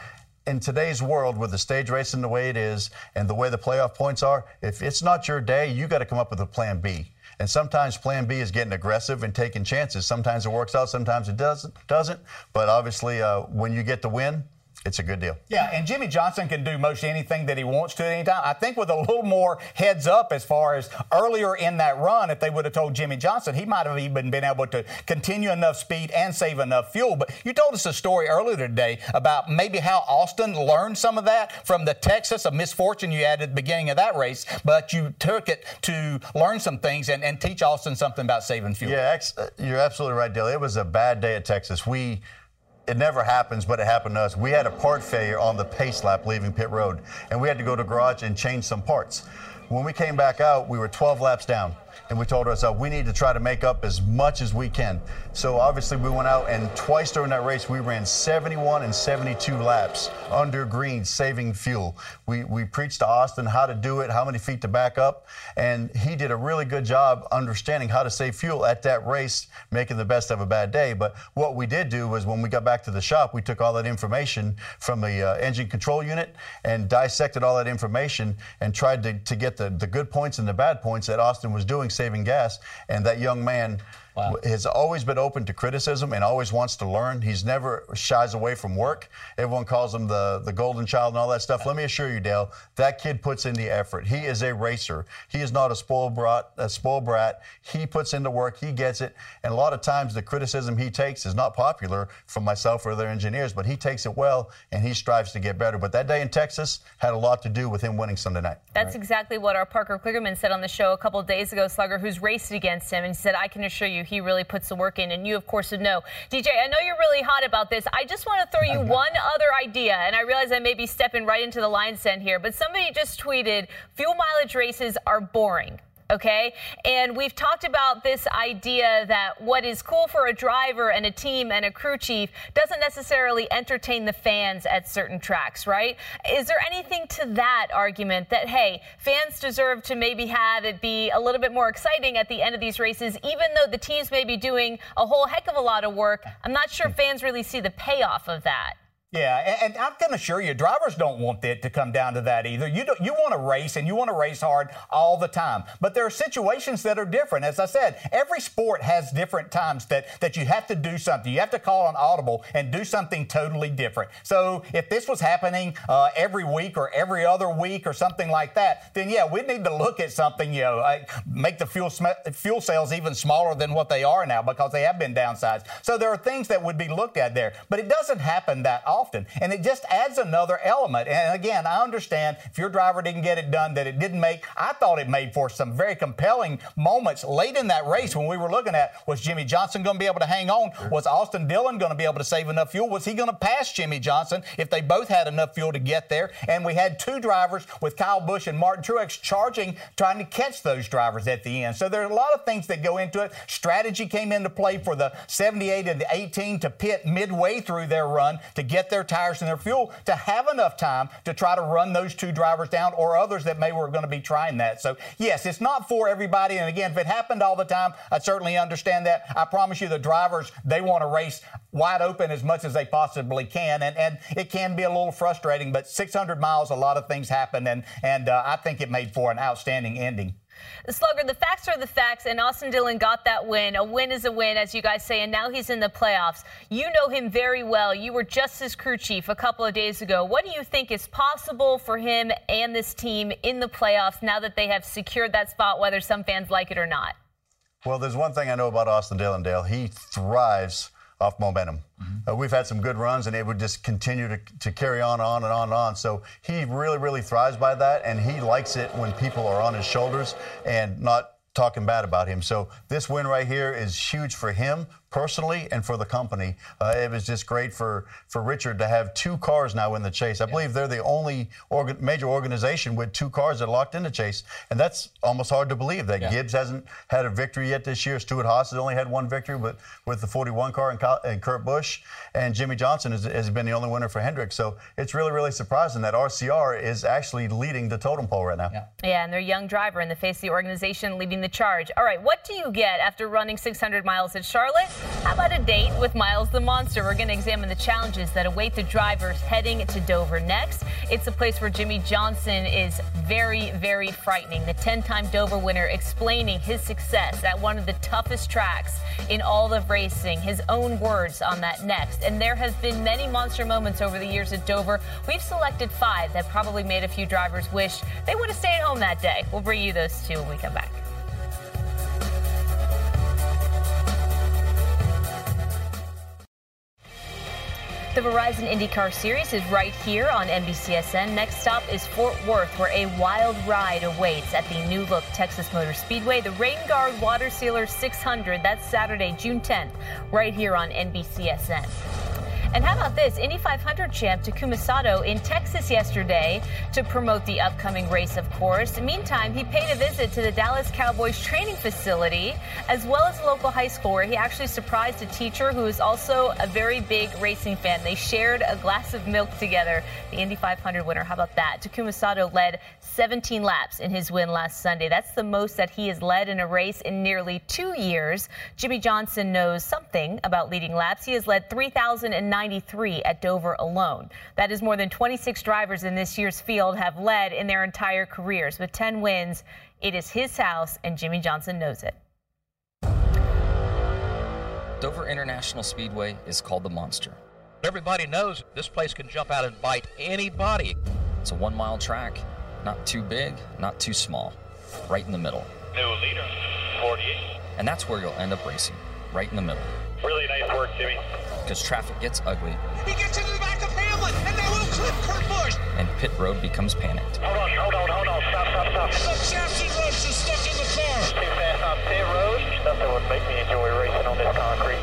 in today's world, with the stage racing the way it is and the way the playoff points are, if it's not your day, you got to come up with a plan B. And sometimes plan B is getting aggressive and taking chances. Sometimes it works out, sometimes it doesn't. doesn't. But obviously, uh, when you get the win, it's a good deal. Yeah, and Jimmie Johnson can do most anything that he wants to at any time. I think with a little more heads up as far as earlier in that run, if they would have told Jimmie Johnson, he might have even been able to continue enough speed and save enough fuel. But you told us a story earlier today about maybe how Austin learned some of that from the Texas, a misfortune you had at the beginning of that race, but you took it to learn some things and, and teach Austin something about saving fuel. Yeah, ex- uh, you're absolutely right, Dale. It was a bad day at Texas. We it never happens, but it happened to us. We had a part failure on the pace lap leaving pit road, and we had to go to garage and change some parts. When we came back out, we were 12 laps down and we told ourselves we need to try to make up as much as we can. So obviously we went out and twice during that race we ran 71 and 72 laps under green, saving fuel. We we preached to Austin how to do it, how many feet to back up, and he did a really good job understanding how to save fuel at that race, making the best of a bad day. But what we did do was when we got back to the shop, we took all that information from the uh, engine control unit and dissected all that information and tried to, to get the, the good points and the bad points that Austin was doing saving gas. And that young man wow. has always been open to criticism and always wants to learn. He's never shies away from work. Everyone calls him the, the golden child and all that stuff. Let me assure you, Dale, that kid puts in the effort. He is a racer. He is not a spoiled brat. A spoiled brat. He puts in the work. He gets it. And a lot of times the criticism he takes is not popular from myself or other engineers, but he takes it well and he strives to get better. But that day in Texas had a lot to do with him winning Sunday night. That's right. exactly what our Parker Kligerman said on the show a couple days ago, Slugger, who's raced against him, and he said, I can assure you he really puts the work in. And you, of course, would know. DJ, I know you're really hot about this. I just want to throw you one other idea, and I realize I may be stepping right into the lion's den here, but somebody just tweeted fuel mileage races are boring. Okay? And we've talked about this idea that what is cool for a driver and a team and a crew chief doesn't necessarily entertain the fans at certain tracks, right? Is there anything to that argument that, hey, fans deserve to maybe have it be a little bit more exciting at the end of these races, even though the teams may be doing a whole heck of a lot of work? I'm not sure fans really see the payoff of that. Yeah, and, I can assure you, drivers don't want it to come down to that either. You you want to race and you want to race hard all the time, but there are situations that are different. As I said, every sport has different times that that you have to do something. You have to call an audible and do something totally different. So if this was happening uh, every week or every other week or something like that, then yeah, we need to look at something. You know, uh, make the fuel sm- fuel cells even smaller than what they are now because they have been downsized. So there are things that would be looked at there, but it doesn't happen that often often. And it just adds another element. And again, I understand if your driver didn't get it done, that it didn't make, I thought it made for some very compelling moments late in that race when we were looking at was Jimmie Johnson going to be able to hang on? Was Austin Dillon going to be able to save enough fuel? Was he going to pass Jimmie Johnson if they both had enough fuel to get there? And we had two drivers with Kyle Busch and Martin Truex charging, trying to catch those drivers at the end. So there are a lot of things that go into it. Strategy came into play for the 78 and the 18 to pit midway through their run to get their tires and their fuel to have enough time to try to run those two drivers down or others that may were going to be trying that. So, yes, it's not for everybody. And again, if it happened all the time, I certainly understand that. I promise you, the drivers, they want to race wide open as much as they possibly can. And, and it can be a little frustrating, but 600 miles, a lot of things happen. And, and uh, I think it made for an outstanding ending. Slugger, the facts are the facts, and Austin Dillon got that win. A win is a win, as you guys say, and now he's in the playoffs. You know him very well. You were just his crew chief a couple of days ago. What do you think is possible for him and this team in the playoffs now that they have secured that spot, whether some fans like it or not? Well, there's one thing I know about Austin Dillon, Dale. He thrives off momentum. Mm-hmm. Uh, we've had some good runs, and it would just continue to, to carry on, on, and on, and on. So he really, really thrives by that, and he likes it when people are on his shoulders and not talking bad about him. So this win right here is huge for him, personally and for the company. Uh, it was just great for, for Richard to have two cars now in the chase. I yeah. believe they're the only organ, major organization with two cars that are locked in the chase. And that's almost hard to believe that yeah. Gibbs hasn't had a victory yet this year. Stewart Haas has only had one victory but with the 41 car and, and Kurt Busch. And Jimmie Johnson has, has, been the only winner for Hendrick. So it's really, really surprising that RCR is actually leading the totem pole right now. Yeah, yeah and their young driver in the face of the organization leading the charge. All right, what do you get after running 600 miles at Charlotte? How about a date with Miles the Monster? We're going to examine the challenges that await the drivers heading to Dover next. It's a place where Jimmie Johnson is very, very frightening. The 10 time Dover winner explaining his success at one of the toughest tracks in all of racing. His own words on that next. And there has been many monster moments over the years at Dover. We've selected five that probably made a few drivers wish they would have stayed home that day. We'll bring you those two when we come back. The Verizon IndyCar Series is right here on NBCSN. Next stop is Fort Worth, where a wild ride awaits at the new look Texas Motor Speedway. The Rain Guard Water Sealer 600. That's Saturday, June 10th, right here on NBCSN. And how about this? Indy 500 champ Takuma Sato in Texas yesterday to promote the upcoming race, of course. Meantime, he paid a visit to the Dallas Cowboys training facility as well as a local high school where he actually surprised a teacher who is also a very big racing fan. They shared a glass of milk together. The Indy 500 winner, how about that? Takuma Sato led 17 laps in his win last Sunday. That's the most that he has led in a race in nearly two years. Jimmie Johnson knows something about leading laps. He has led 3,093 at Dover alone. That is more than 26 drivers in this year's field have led in their entire careers. With 10 wins, it is his house, and Jimmie Johnson knows it. Dover International Speedway is called the Monster. Everybody knows this place can jump out and bite anybody. It's a one mile track, not too big, not too small, right in the middle. New leader, 48. And that's where you'll end up racing, right in the middle. Really nice work, Jimmy because traffic gets ugly. He gets into the back of Hamlin, and they will clip Kurt Busch. And pit road becomes panicked. Hold on, hold on, hold on. Stop, stop, stop. The Chassis Roach is stuck in the car. Too fast on pit road. Nothing would make me enjoy racing on this concrete.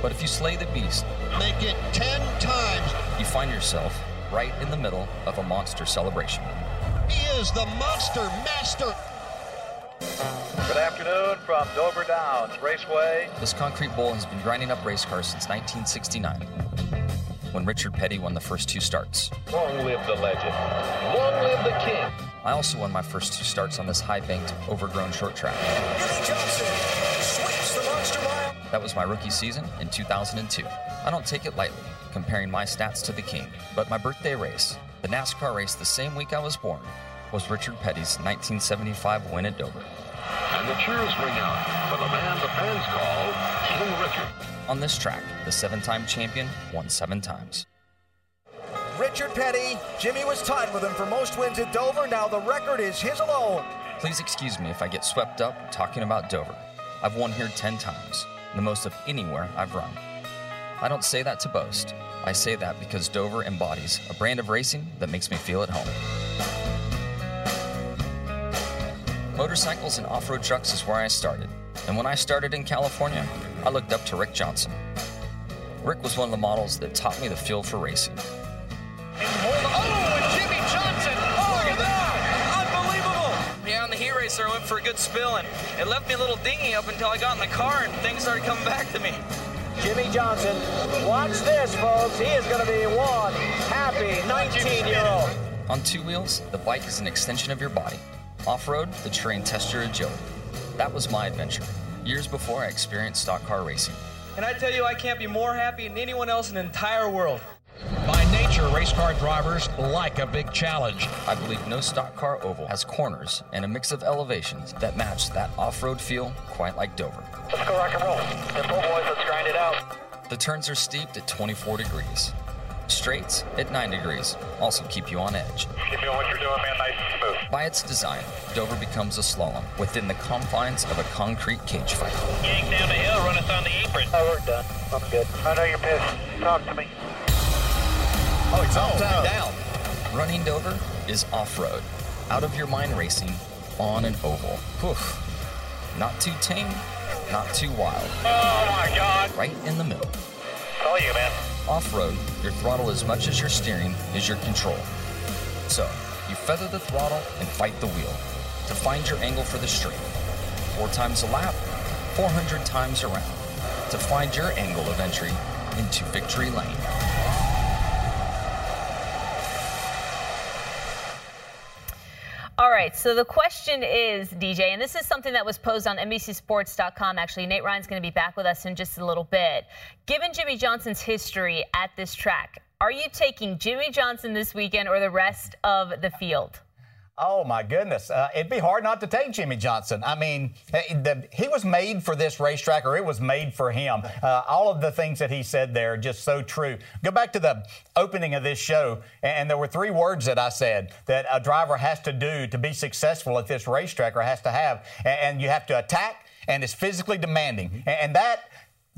But if you slay the beast, make it 10 times, you find yourself right in the middle of a monster celebration. He is the monster master. Good afternoon from Dover Downs Raceway. This concrete bowl has been grinding up race cars since 1969, when Richard Petty won the first two starts. Long live the legend. Long live the king. I also won my first two starts on this high banked, overgrown short track. That was my rookie season in 2002. I don't take it lightly, comparing my stats to the king, but my birthday race, the NASCAR race the same week I was born, was Richard Petty's 1975 win at Dover. And the cheers ring out for the man the fans call King Richard. On this track, the seven time champion won seven times. Richard Petty, Jimmy was tied with him for most wins at Dover. Now the record is his alone. Please excuse me if I get swept up talking about Dover. I've won here 10 times, the most of anywhere I've run. I don't say that to boast. I say that because Dover embodies a brand of racing that makes me feel at home. Motorcycles and off road trucks is where I started. And when I started in California, I looked up to Rick Johnson. Rick was one of the models that taught me the feel for racing. Oh, and Jimmie Johnson. Oh, look at that. Unbelievable. Yeah, on the heat racer, I went for a good spill, and it left me a little dingy up until I got in the car, and things started coming back to me. Jimmie Johnson, watch this, folks. He is going to be one happy 19 year old. On two wheels, the bike is an extension of your body. Off road, the terrain tests your agility. That was my adventure, years before I experienced stock car racing. And I tell you, I can't be more happy than anyone else in the entire world. By nature, race car drivers like a big challenge. I believe no stock car oval has corners and a mix of elevations that match that off road feel quite like Dover. Let's go rock and roll. Simple boys, let's grind it out. The turns are steeped at 24 degrees. Straights at 9 degrees also keep you on edge. Keep doing what you're doing, man. Nice and smooth. By its design, Dover becomes a slalom within the confines of a concrete cage fight. Yank down the hill, run us on the apron. Oh, we're done. I'm good. I know you're pissed. Talk to me. Oh, it's all Oh, down. Running Dover is off road, out of your mind racing, on an oval. Whew. Not too tame, not too wild. Oh, my God. Right in the middle. It's all you, man. Off road, your throttle as much as your steering is your control. So, you feather the throttle and fight the wheel to find your angle for the straight. Four times a lap, 400 times around to find your angle of entry into victory lane. All right, so the question is, DJ, and this is something that was posed on NBCSports.com. Actually, Nate Ryan's going to be back with us in just a little bit. Given Jimmie Johnson's history at this track, are you taking Jimmie Johnson this weekend or the rest of the field? Oh my goodness! Uh, it'd be hard not to take Jimmie Johnson. I mean, eh, the, he was made for this racetrack, or it was made for him. Uh, all of the things that he said there are just so true. Go back to the opening of this show, and there were three words that I said that a driver has to do to be successful at this racetrack, or has to have, and you have to attack, and it's physically demanding, and that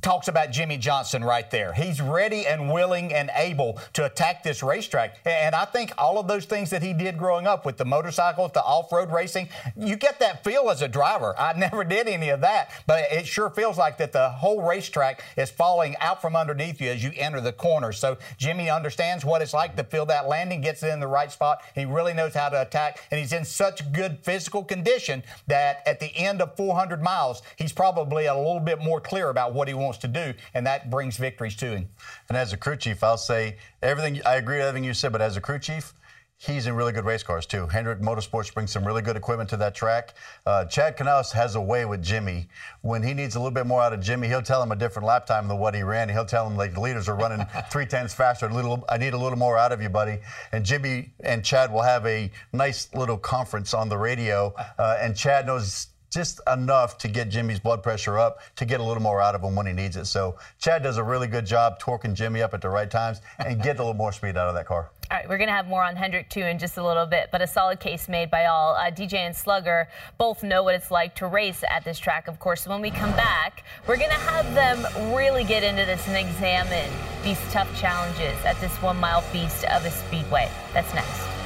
talks about Jimmie Johnson right there. He's ready and willing and able to attack this racetrack. And I think all of those things that he did growing up with the motorcycles, the off road racing, you get that feel as a driver. I never did any of that, but it sure feels like that the whole racetrack is falling out from underneath you as you enter the corner. So Jimmy understands what it's like to feel that landing, gets it in the right spot. He really knows how to attack, and he's in such good physical condition that at the end of 400 miles, he's probably a little bit more clear about what he wants to do, and that brings victories to him. And as a crew chief, I'll say everything. I agree with everything you said, but as a crew chief, he's in really good race cars too. Hendrick Motorsports brings some really good equipment to that track. Uh, Chad Knaus has a way with Jimmy. When he needs a little bit more out of Jimmy, he'll tell him a different lap time than what he ran. He'll tell him like the leaders are running three tenths faster. A little, I need a little more out of you, buddy. And Jimmy and Chad will have a nice little conference on the radio, uh, and Chad knows just enough to get Jimmy's blood pressure up to get a little more out of him when he needs it. So Chad does a really good job torquing Jimmy up at the right times and get a little more speed out of that car. All right, we're going to have more on Hendrick too in just a little bit, but a solid case made by all. Uh, DJ and Slugger both know what it's like to race at this track, of course. When we come back, we're going to have them really get into this and examine these tough challenges at this one mile beast of a speedway. That's next.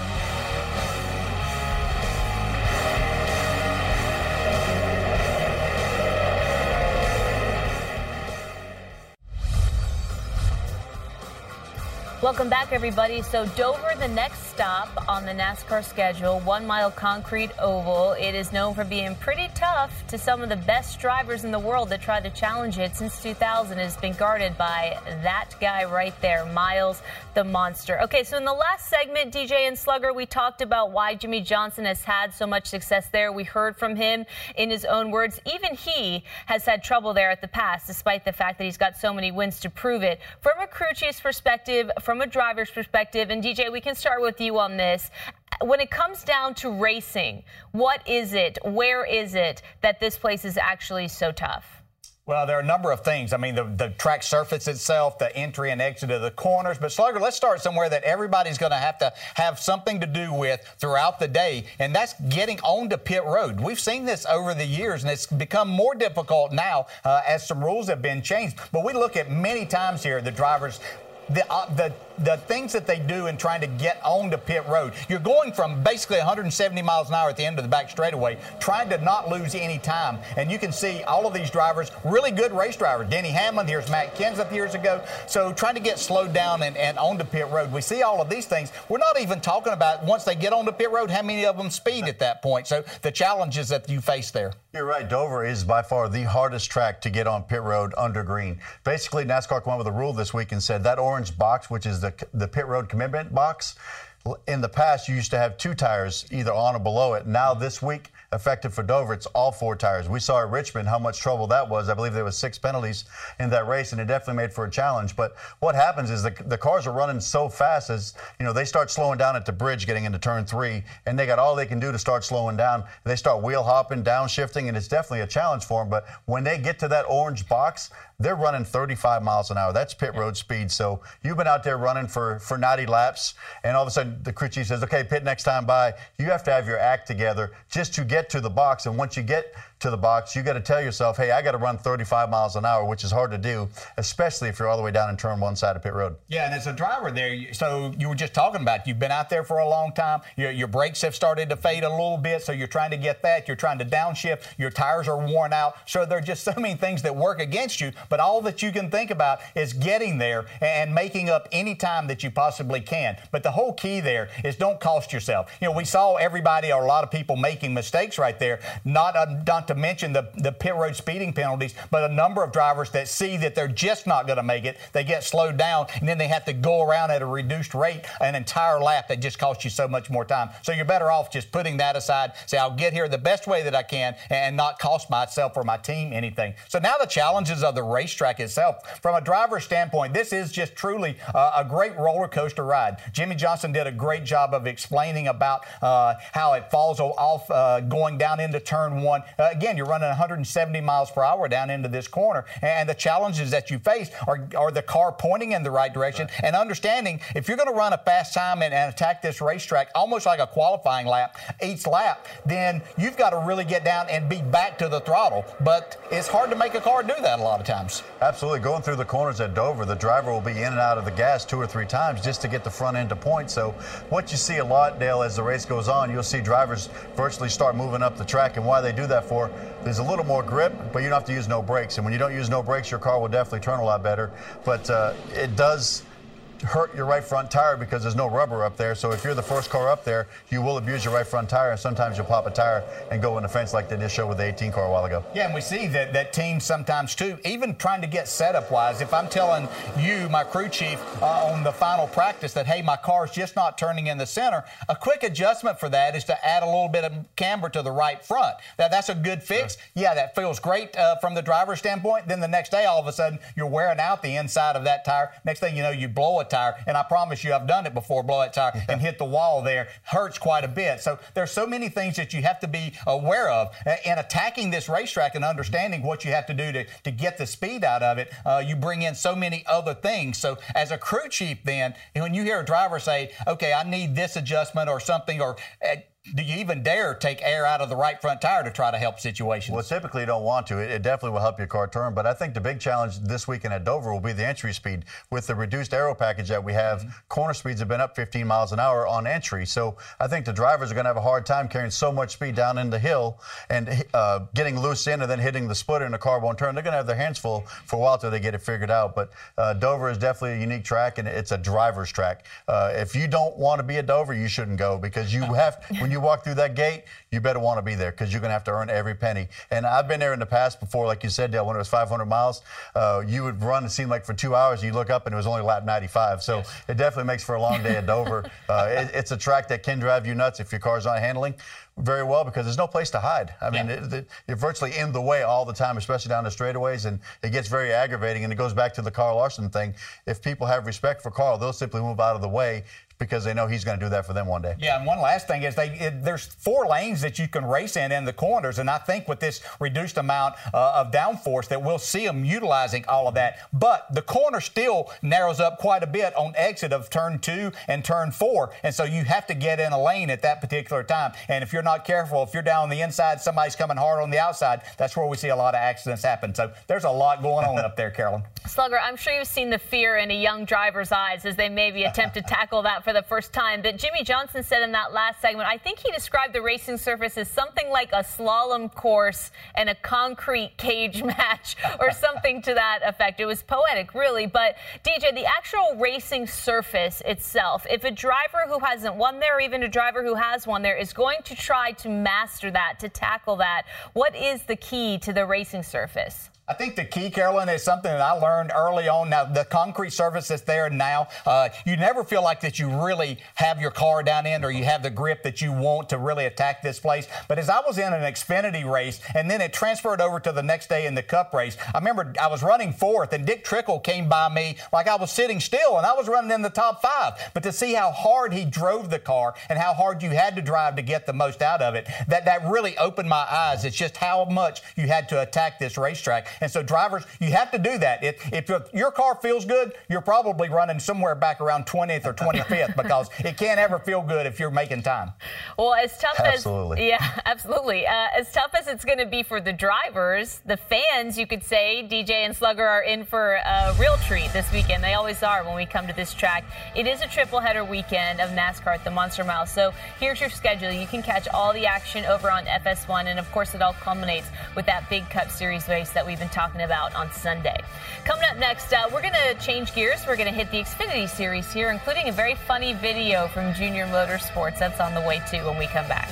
Welcome back, everybody. So, Dover, the next stop on the NASCAR schedule, one mile concrete oval. It is known for being pretty tough to some of the best drivers in the world that try to challenge it since 2000. It has been guarded by that guy right there, Miles the Monster. Okay, so in the last segment, DJ and Slugger, we talked about why Jimmie Johnson has had so much success there. We heard from him in his own words. Even he has had trouble there at the past, despite the fact that he's got so many wins to prove it. From a crew chief's perspective, from a driver's perspective, and DJ, we can start with you on this. When it comes down to racing, what is it, where is it that this place is actually so tough? Well, there are a number of things. I mean, the, the track surface itself, the entry and exit of the corners. But Slugger, let's start somewhere that everybody's going to have to have something to do with throughout the day, and that's getting onto pit road. We've seen this over the years, and it's become more difficult now uh, as some rules have been changed. But we look at many times here the drivers the, uh, the the things that they do in trying to get onto pit road. You're going from basically 170 miles an hour at the end of the back straightaway, trying to not lose any time. And you can see all of these drivers, really good race drivers. Denny Hamlin, here's Matt Kenseth years ago. So trying to get slowed down and, and onto pit road. We see all of these things. We're not even talking about once they get onto pit road, how many of them speed at that point. So the challenges that you face there. You're right. Dover is by far the hardest track to get on pit road under green. Basically, NASCAR came up with a rule this week and said that orange box, which is the the pit road commitment box. In the past, you used to have two tires either on or below it. Now, this week, effective for Dover, it's all four tires. We saw at Richmond how much trouble that was. I believe there was six penalties in that race, and it definitely made for a challenge. But what happens is the, the cars are running so fast as, you know, they start slowing down at the bridge getting into turn three, and they got all they can do to start slowing down. They start wheel hopping, downshifting, and it's definitely a challenge for them. But when they get to that orange box, they're running 35 miles an hour. That's pit road speed. So you've been out there running for, for 90 laps, and all of a sudden the crew chief says, okay, pit next time by. You have to have your act together just to get to the box. And once you get to the box, you got to tell yourself, hey, I got to run 35 miles an hour, which is hard to do, especially if you're all the way down in turn one side of pit road. Yeah, and as a driver there, so you were just talking about, you've been out there for a long time. Your, your brakes have started to fade a little bit, so you're trying to get that. You're trying to downshift. Your tires are worn out. So there are just so many things that work against you, but all that you can think about is getting there and making up any time that you possibly can. But the whole key there is don't cost yourself. You know, we saw everybody or a lot of people making mistakes right there, not, uh, not to to mention the, the pit road speeding penalties, but a number of drivers that see that they're just not going to make it, they get slowed down, and then they have to go around at a reduced rate an entire lap that just costs you so much more time. So you're better off just putting that aside, say, I'll get here the best way that I can and not cost myself or my team anything. So now the challenges of the racetrack itself. From a driver's standpoint, this is just truly uh, a great roller coaster ride. Jimmie Johnson did a great job of explaining about uh, how it falls off uh, going down into turn one. Again, you're running 170 miles per hour down into this corner, and the challenges that you face are, are the car pointing in the right direction right. and understanding if you're going to run a fast time and, and attack this racetrack almost like a qualifying lap, each lap, then you've got to really get down and be back to the throttle. But it's hard to make a car do that a lot of times. Absolutely. Going through the corners at Dover, the driver will be in and out of the gas two or three times just to get the front end to point. So what you see a lot, Dale, as the race goes on, you'll see drivers virtually start moving up the track. And why they do that for, there's a little more grip, but you don't have to use no brakes. And when you don't use no brakes, your car will definitely turn a lot better. But uh, it does hurt your right front tire because there's no rubber up there. So if you're the first car up there, you will abuse your right front tire, and sometimes you'll pop a tire and go in the fence like they did show with the 18 car a while ago. Yeah, and we see that that team sometimes too, even trying to get setup wise. If I'm telling you, my crew chief, uh, on the final practice that hey, my car's just not turning in the center, a quick adjustment for that is to add a little bit of camber to the right front. Now that's a good fix. Sure. Yeah, that feels great uh, from the driver's standpoint. Then the next day, all of a sudden, you're wearing out the inside of that tire. Next thing you know, you blow a tire. And I promise you, I've done it before, blow that tire and hit the wall there. Hurts quite a bit. So there's so many things that you have to be aware of. in attacking this racetrack and understanding what you have to do to, to get the speed out of it, uh, you bring in so many other things. So as a crew chief, then, when you hear a driver say, okay, I need this adjustment or something, or uh, do you even dare take air out of the right front tire to try to help situations? Well, typically you don't want to. It, it, definitely will help your car turn. But I think the big challenge this weekend at Dover will be the entry speed. With the reduced aero package that we have, mm-hmm. corner speeds have been up 15 miles an hour on entry. So I think the drivers are going to have a hard time carrying so much speed down in the hill and uh, getting loose in and then hitting the splitter and the car won't turn. They're going to have their hands full for a while till they get it figured out. But uh, Dover is definitely a unique track and it's a driver's track. Uh, if you don't want to be at Dover, you shouldn't go because you have, when you walk through that gate, you better want to be there because you're going to have to earn every penny. And I've been there in the past before, like you said, Dale, when it was 500 miles, uh, you would run, it seemed like for two hours, you look up and it was only lap 95. So yes. it definitely makes for a long day at Dover. uh, it, it's a track that can drive you nuts if your car's not handling very well because there's no place to hide. I mean, yeah. it, it, you're virtually in the way all the time, especially down the straightaways, and it gets very aggravating. And it goes back to the Kyle Larson thing. If people have respect for Kyle, they'll simply move out of the way because they know he's going to do that for them one day. Yeah, and one last thing is they it, there's four lanes that you can race in in the corners, and I think with this reduced amount uh, of downforce that we'll see them utilizing all of that. But the corner still narrows up quite a bit on exit of turn two and turn four, and so you have to get in a lane at that particular time. And if you're not careful, if you're down on the inside, somebody's coming hard on the outside. That's where we see a lot of accidents happen. So there's a lot going on up there, Carolyn. Slugger, I'm sure you've seen the fear in a young driver's eyes as they maybe attempt to tackle that for the first time. But Jimmie Johnson said in that last segment, I think he described the racing surface as something like a slalom course and a concrete cage match or something to that effect. It was poetic, really. But DJ, the actual racing surface itself, if a driver who hasn't won there, or even a driver who has won there, is going to try to master that, to tackle that, what is the key to the racing surface? I think the key, Carolyn, is something that I learned early on. Now, the concrete surface that's there now, uh, you never feel like that you really have your car down in or you have the grip that you want to really attack this place. But as I was in an Xfinity race and then it transferred over to the next day in the Cup race, I remember I was running fourth and Dick Trickle came by me like I was sitting still and I was running in the top five. But to see how hard he drove the car and how hard you had to drive to get the most out of it, that, that really opened my eyes. It's just how much you had to attack this racetrack. And so drivers, you have to do that. If, if your car feels good, you're probably running somewhere back around 20th or 25th because it can't ever feel good if you're making time. Well, as tough absolutely. as yeah, absolutely. Uh, as tough as it's going to be for the drivers, the fans, you could say, DJ and Slugger are in for a real treat this weekend. They always are when we come to this track. It is a triple header weekend of NASCAR at the Monster Mile. So here's your schedule. You can catch all the action over on FS1, and of course, it all culminates with that big Cup Series race that we've been talking about on Sunday. Coming up next, uh, we're going to change gears. We're going to hit the Xfinity Series here, including a very funny video from Junior Motorsports. That's on the way too when we come back.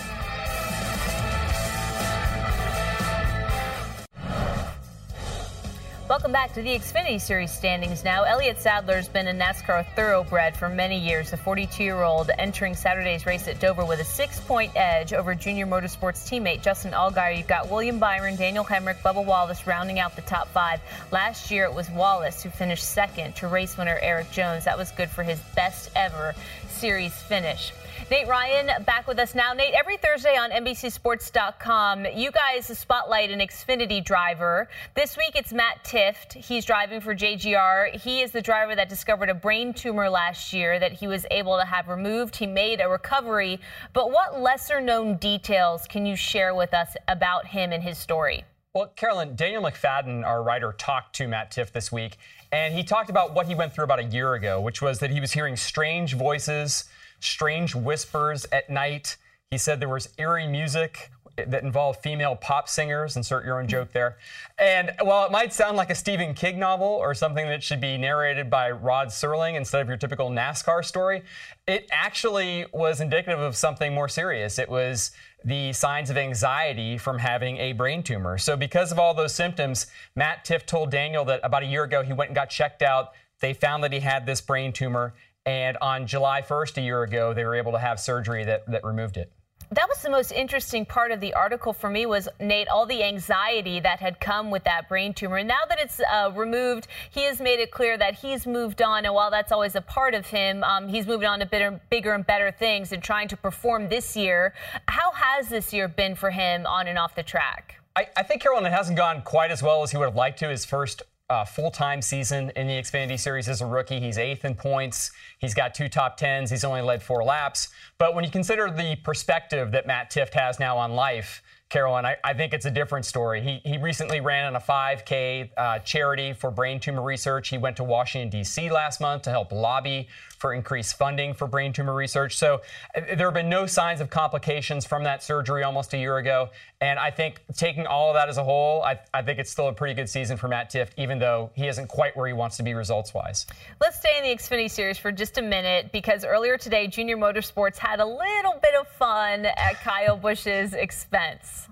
Welcome back to the Xfinity Series standings now. Elliott Sadler's been a NASCAR thoroughbred for many years. The 42 year old entering Saturday's race at Dover with a six point edge over junior motorsports teammate Justin Allgaier. You've got William Byron, Daniel Hemric, Bubba Wallace rounding out the top five. Last year it was Wallace who finished second to race winner Erik Jones. That was good for his best ever series finish. Nate Ryan back with us now. Nate, every Thursday on NBCSports.com, you guys spotlight an Xfinity driver. This week it's Matt Tifft. He's driving for JGR. He is the driver that discovered a brain tumor last year that he was able to have removed. He made a recovery. But what lesser known details can you share with us about him and his story? Well, Carolyn, Daniel McFadin, our writer, talked to Matt Tifft this week, and he talked about what he went through about a year ago, which was that he was hearing strange voices strange whispers at night. He said there was eerie music that involved female pop singers. Insert your own joke there. And while it might sound like a Stephen King novel or something that should be narrated by Rod Serling instead of your typical NASCAR story, it actually was indicative of something more serious. It was the signs of anxiety from having a brain tumor. So, because of all those symptoms, Matt Tifft told Daniel that about a year ago he went and got checked out. They found that he had this brain tumor and on July 1st, a year ago, they were able to have surgery that, that removed it. That was the most interesting part of the article for me was Nate all the anxiety that had come with that brain tumor. And now that it's uh, removed he has made it clear that he's moved on. And while that's always a part of him um, he's moving on to bigger, bigger and better things and trying to perform this year. How has this year been for him on and off the track? I, I think Carolyn it hasn't gone quite as well as he would have liked to. His first uh, full-time season in the Xfinity Series as a rookie. He's eighth in points. He's got two top tens. He's only led four laps. But when you consider the perspective that Matt Tifft has now on life, Carolyn, I, I, think it's a different story. He, he recently ran on a 5K uh, charity for brain tumor research. He went to Washington, D.C. last month to help lobby for increased funding for brain tumor research. So uh, there have been no signs of complications from that surgery almost a year ago. And I think taking all of that as a whole, I, I think it's still a pretty good season for Matt Tifft, even though he isn't quite where he wants to be results wise. Let's stay in the Xfinity Series for just a minute because earlier today, Junior Motorsports had a little bit of fun at Kyle Busch's expense.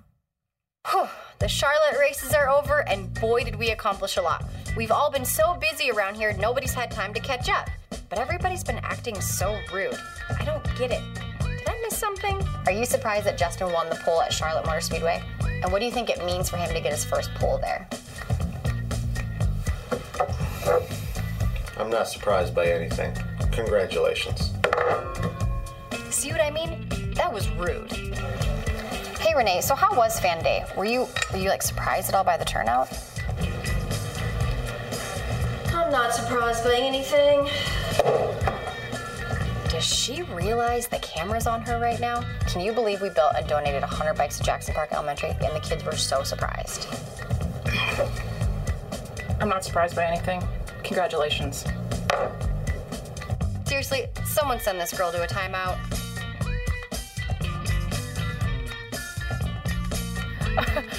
Whew, the Charlotte races are over, and boy, did we accomplish a lot. We've all been so busy around here, nobody's had time to catch up. But everybody's been acting so rude. I don't get it. Did I miss something? Are you surprised that Justin won the pole at Charlotte Motor Speedway? And what do you think it means for him to get his first pole there? I'm not surprised by anything. Congratulations. See what I mean? That was rude. Hey Renee, so how was fan day? Were you were you like surprised at all by the turnout? I'm not surprised by anything. Does she realize the camera's on her right now? Can you believe we built and donated 100 bikes to Jackson Park Elementary and the kids were so surprised? I'm not surprised by anything. Congratulations. Seriously, someone send this girl to a timeout.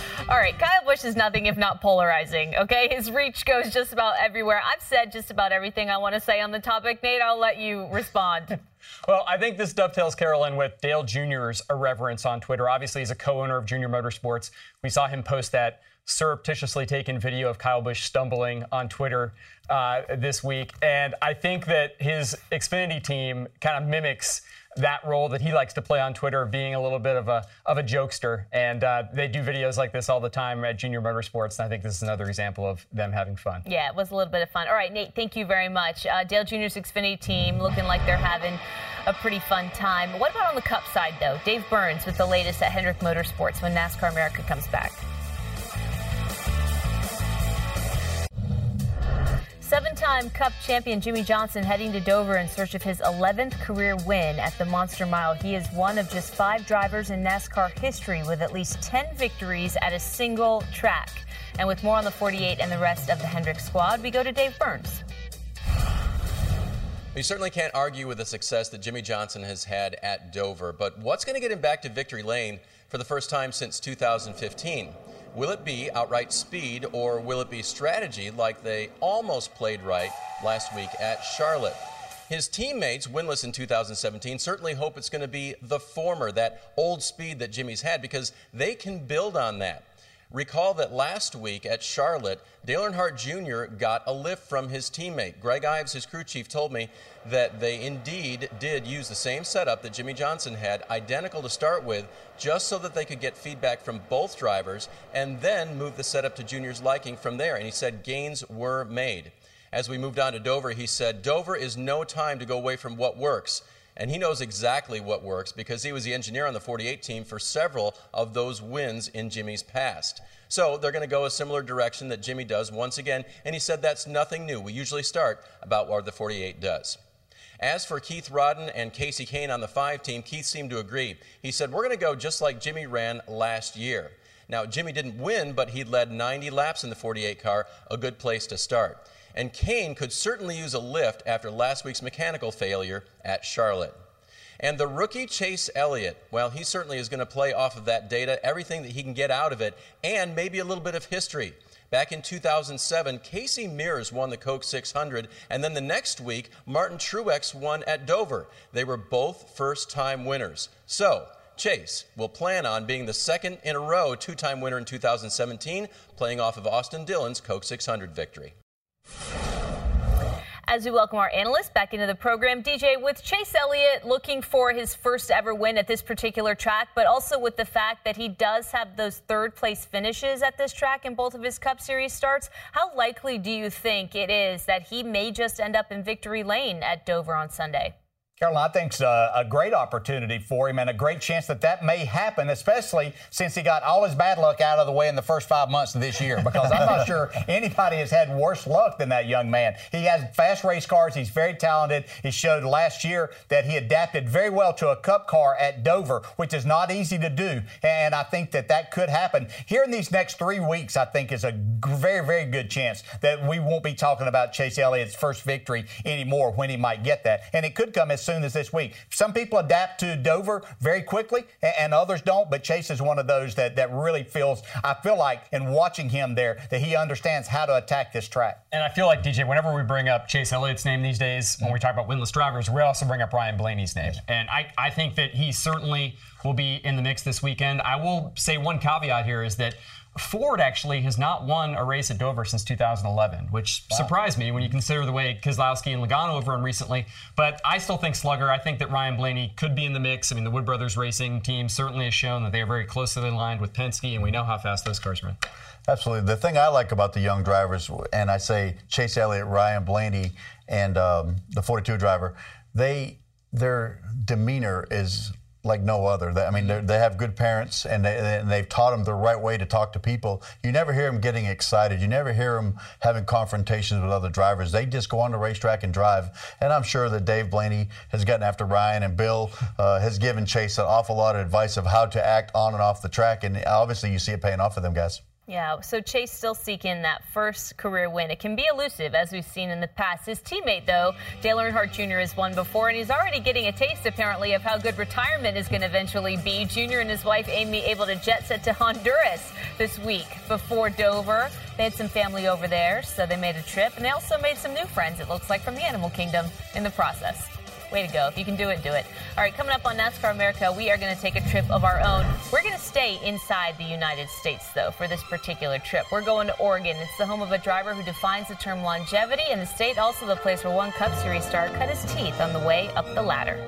All right, Kyle Busch is nothing if not polarizing, okay? His reach goes just about everywhere. I've said just about everything I want to say on the topic. Nate, I'll let you respond. Well, I think this dovetails, Carolyn, with Dale Jr.'s irreverence on Twitter. Obviously, he's a co owner of Junior Motorsports. We saw him post that surreptitiously taken video of Kyle Busch stumbling on Twitter uh, this week. And I think that his Xfinity team kind of mimics that role that he likes to play on Twitter, being a little bit of a of a jokester. And uh, they do videos like this all the time at Junior Motorsports. And I think this is another example of them having fun. Yeah, it was a little bit of fun. All right, Nate, thank you very much. Uh, Dale Jr.'s Xfinity team looking like they're having a pretty fun time. What about on the Cup side, though? Dave Burns with the latest at Hendrick Motorsports when NASCAR America comes back. Seven time Cup champion Jimmie Johnson heading to Dover in search of his 11th career win at the Monster Mile. He is one of just five drivers in NASCAR history with at least 10 victories at a single track. And with more on the 48 and the rest of the Hendrick squad, we go to Dave Burns. You certainly can't argue with the success that Jimmie Johnson has had at Dover, but what's going to get him back to victory lane for the first time since 2015? Will it be outright speed or will it be strategy like they almost played right last week at Charlotte? His teammates, winless in 2017, certainly hope it's going to be the former, that old speed that Jimmy's had, because they can build on that. Recall that last week at Charlotte, Dale Earnhardt Jr. got a lift from his teammate. Greg Ives, his crew chief, told me that they indeed did use the same setup that Jimmie Johnson had, identical to start with, just so that they could get feedback from both drivers and then move the setup to Junior's liking from there. And he said gains were made. As we moved on to Dover, he said, Dover is no time to go away from what works. And he knows exactly what works because he was the engineer on the 48 team for several of those wins in Jimmy's past. So they're going to go a similar direction that Jimmy does once again. And he said that's nothing new. We usually start about what the 48 does. As for Keith Rodden and Kasey Kahne on the five team, Keith seemed to agree. He said, We're going to go just like Jimmy ran last year. Now, Jimmy didn't win, but he led 90 laps in the 48 car, a good place to start and Kahne could certainly use a lift after last week's mechanical failure at Charlotte. And the rookie Chase Elliott, well, he certainly is going to play off of that data, everything that he can get out of it, and maybe a little bit of history. Back in 2007, Casey Mears won the Coke 600, and then the next week, Martin Truex won at Dover. They were both first time winners. So, Chase will plan on being the second in a row two time winner in 2017, playing off of Austin Dillon's Coke 600 victory. As we welcome our analyst back into the program, DJ, with Chase Elliott looking for his first ever win at this particular track, but also with the fact that he does have those third place finishes at this track in both of his Cup Series starts, how likely do you think it is that he may just end up in victory lane at Dover on Sunday? Carolina, I think it's a, a, great opportunity for him and a great chance that that may happen, especially since he got all his bad luck out of the way in the first five months of this year. Because I'm not sure anybody has had worse luck than that young man. He has fast race cars. He's very talented. He showed last year that he adapted very well to a cup car at Dover, which is not easy to do. And I think that that could happen. Here in these next three weeks, I think is a very, very good chance that we won't be talking about Chase Elliott's first victory anymore when he might get that. And it could come as soon as this week. Some people adapt to Dover very quickly, and others don't. But Chase is one of those that that really feels. I feel like in watching him there that he understands how to attack this track. And I feel like DJ, whenever we bring up Chase Elliott's name these days, when we talk about winless drivers, we also bring up Ryan Blaney's name. And I, I think that he certainly will be in the mix this weekend. I will say one caveat here is that Ford actually has not won a race at Dover since 2011, which wow. surprised me when you consider the way Keselowski and Logano have run recently. But I still think Slugger. I think that Ryan Blaney could be in the mix. I mean, the Wood Brothers Racing team certainly has shown that they are very closely aligned with Penske, and we know how fast those cars run. Absolutely. The thing I like about the young drivers, and I say Chase Elliott, Ryan Blaney, and um, the 42 driver, they their demeanor is like no other. They, I mean, they have good parents and, they, and they've taught them the right way to talk to people. You never hear them getting excited. You never hear them having confrontations with other drivers. They just go on the racetrack and drive. And I'm sure that Dave Blaney has gotten after Ryan and Bill uh, has given Chase an awful lot of advice of how to act on and off the track. And obviously, you see it paying off for them guys. Yeah, so Chase still seeking that first career win. It can be elusive, as we've seen in the past. His teammate, though, Dale Earnhardt Jr., has won before, and he's already getting a taste, apparently, of how good retirement is going to eventually be. Jr. and his wife, Amy, able to jet set to Honduras this week before Dover. They had some family over there, so they made a trip, and they also made some new friends, it looks like, from the animal kingdom in the process. Way to go. If you can do it, do it. All right, coming up on NASCAR America, we are going to take a trip of our own. We're going to stay inside the United States, though, for this particular trip. We're going to Oregon. It's the home of a driver who defines the term longevity, and the state also the place where one Cup Series star cut his teeth on the way up the ladder.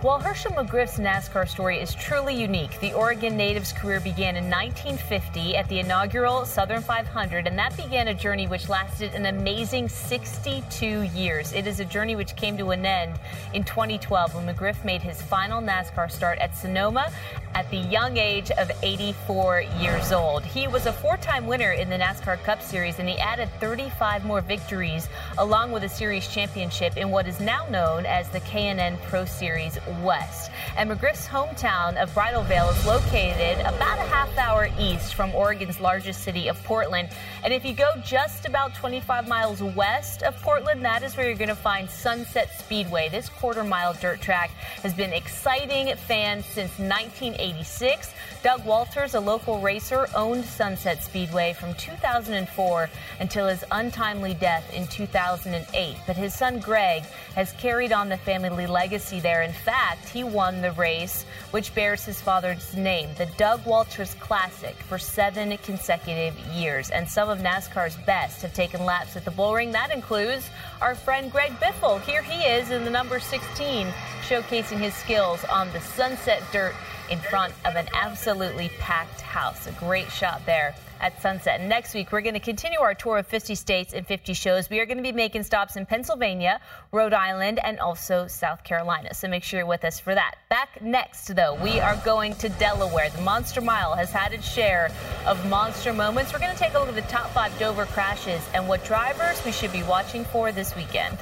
While Hershel McGriff's NASCAR story is truly unique, the Oregon native's career began in 1950 at the inaugural Southern 500, and that began a journey which lasted an amazing 62 years. It is a journey which came to an end in 2012 when McGriff made his final NASCAR start at Sonoma at the young age of 84 years old. He was a four time winner in the NASCAR Cup Series, and he added 35 more victories along with a series championship in what is now known as the K&N Pro Series west. And McGriff's hometown of Bridal Veil is located about a half hour east from Oregon's largest city of Portland. And if you go just about 25 miles west of Portland, that is where you're going to find Sunset Speedway. This quarter mile dirt track has been exciting fans since 1986. Doug Walters, a local racer, owned Sunset Speedway from 2004 until his untimely death in 2008. But his son Greg has carried on the family legacy there. In fact, he won the race, which bears his father's name, the Doug Walters Classic, for seven consecutive years. And some of NASCAR's best have taken laps at the bullring. That includes our friend Greg Biffle. Here he is in the number 16, showcasing his skills on the Sunset Dirt in front of an absolutely packed house. A great shot there at sunset. Next week, we're going to continue our tour of 50 states and 50 shows. We are going to be making stops in Pennsylvania, Rhode Island, and also South Carolina. So make sure you're with us for that. Back next, though, we are going to Delaware. The Monster Mile has had its share of monster moments. We're going to take a look at the top five Dover crashes and what drivers we should be watching for this weekend.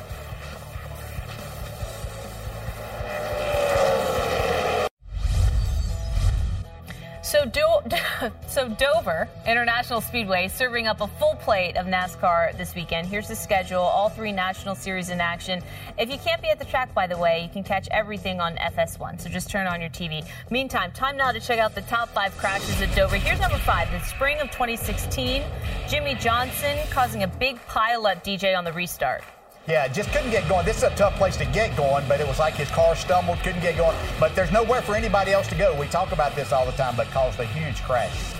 So, Do- so Dover International Speedway serving up a full plate of NASCAR this weekend. Here's the schedule: all three national series in action. If you can't be at the track, by the way, you can catch everything on FS1. So just turn on your TV. Meantime, time now to check out the top five crashes at Dover. Here's number five: the spring of 2016. Jimmie Johnson causing a big pileup. DJ on the restart. Yeah, just couldn't get going. This is a tough place to get going, but it was like his car stumbled, couldn't get going. But there's nowhere for anybody else to go. We talk about this all the time, but caused a huge crash.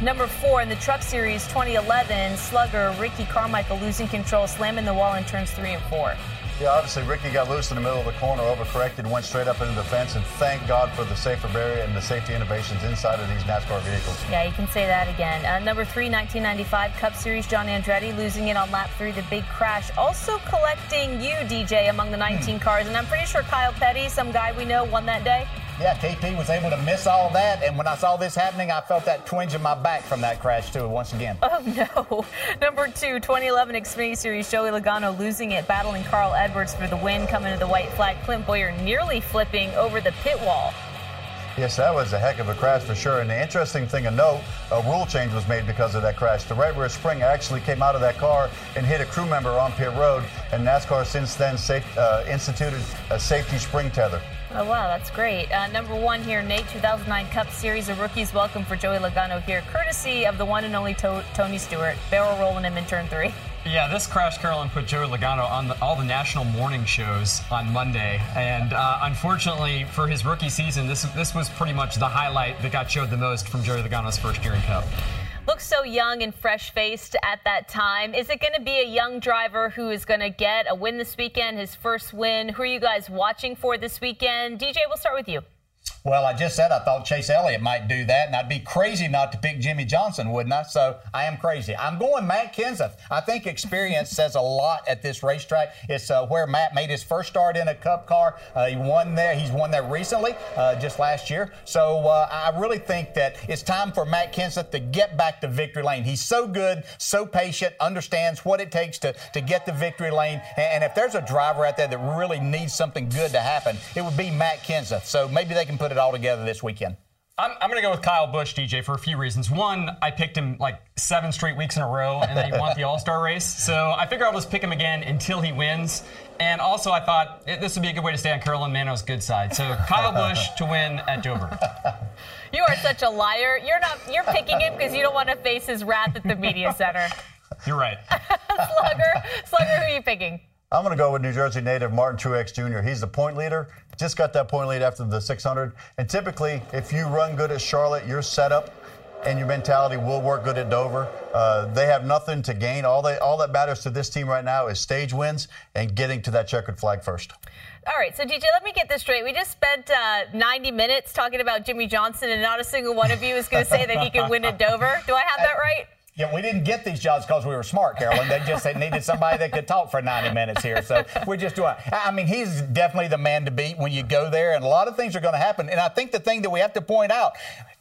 Number four in the Truck Series 2011, slugger Ricky Carmichael losing control, slamming the wall in turns three and four. Yeah, obviously Ricky got loose in the middle of the corner, overcorrected, went straight up into the fence, and thank God for the safer barrier and the safety innovations inside of these NASCAR vehicles. Yeah, you can say that again. Uh, number three, 1995 Cup Series, John Andretti losing it on lap three, the big crash. Also collecting you, DJ, among the 19 cars. And I'm pretty sure Kyle Petty, some guy we know, won that day. Yeah, KP was able to miss all that, and when I saw this happening, I felt that twinge in my back from that crash too. Once again. Oh no! Number two, 2011 Xfinity Series, Joey Logano losing it, battling Carl Edwards for the win, coming to the white flag. Clint Bowyer nearly flipping over the pit wall. Yes, that was a heck of a crash for sure. And the interesting thing to note, a rule change was made because of that crash. The right rear spring actually came out of that car and hit a crew member on pit road, and NASCAR since then safe, uh, instituted a safety spring tether. Oh, wow, that's great. Uh, number one here, Nate, 2009 Cup Series, of rookie's welcome for Joey Logano here, courtesy of the one and only to- Tony Stewart, barrel rolling him in turn three. Yeah, this crash, Carolyn, put Joey Logano on the, all the national morning shows on Monday, and uh, unfortunately for his rookie season, this this was pretty much the highlight that got showed the most from Joey Logano's first year in Cup. Looks so young and fresh faced at that time. Is it going to be a young driver who is going to get a win this weekend, his first win? Who are you guys watching for this weekend? DJ, we'll start with you. Well, I just said I thought Chase Elliott might do that, and I'd be crazy not to pick Jimmie Johnson, wouldn't I? So I am crazy. I'm going Matt Kenseth. I think experience says a lot at this racetrack. It's uh, where Matt made his first start in a Cup car. Uh, he won there. He's won there recently, uh, just last year. So uh, I really think that it's time for Matt Kenseth to get back to victory lane. He's so good, so patient, understands what it takes to, to get the victory lane. And if there's a driver out there that really needs something good to happen, it would be Matt Kenseth. So maybe they can put it all together this weekend. I'm, I'm going to go with Kyle Busch, DJ, for a few reasons. One, I picked him like seven straight weeks in a row, and then he won the All Star race. So I figure I'll just pick him again until he wins. And also, I thought it, this would be a good way to stay on Carolyn Manno's good side. So Kyle Busch to win at Dover. You are such a liar. You're not. You're picking him because you don't want to face his wrath at the media center. You're right. Slugger, Slugger, who are you picking? I'm going to go with New Jersey native Martin Truex Jr. He's the point leader. Just got that point lead after the 600. And typically, if you run good at Charlotte, your setup and your mentality will work good at Dover. Uh, they have nothing to gain. All they, all that matters to this team right now is stage wins and getting to that checkered flag first. All right, so DJ, let me get this straight. We just spent uh, 90 minutes talking about Jimmie Johnson, and not a single one of you is going to say that he can win at Dover. Do I have that right? Yeah, we didn't get these jobs because we were smart, Carolyn. They just they needed somebody that could talk for 90 minutes here. So we're just doing. I mean, he's definitely the man to beat when you go there, and a lot of things are going to happen. And I think the thing that we have to point out.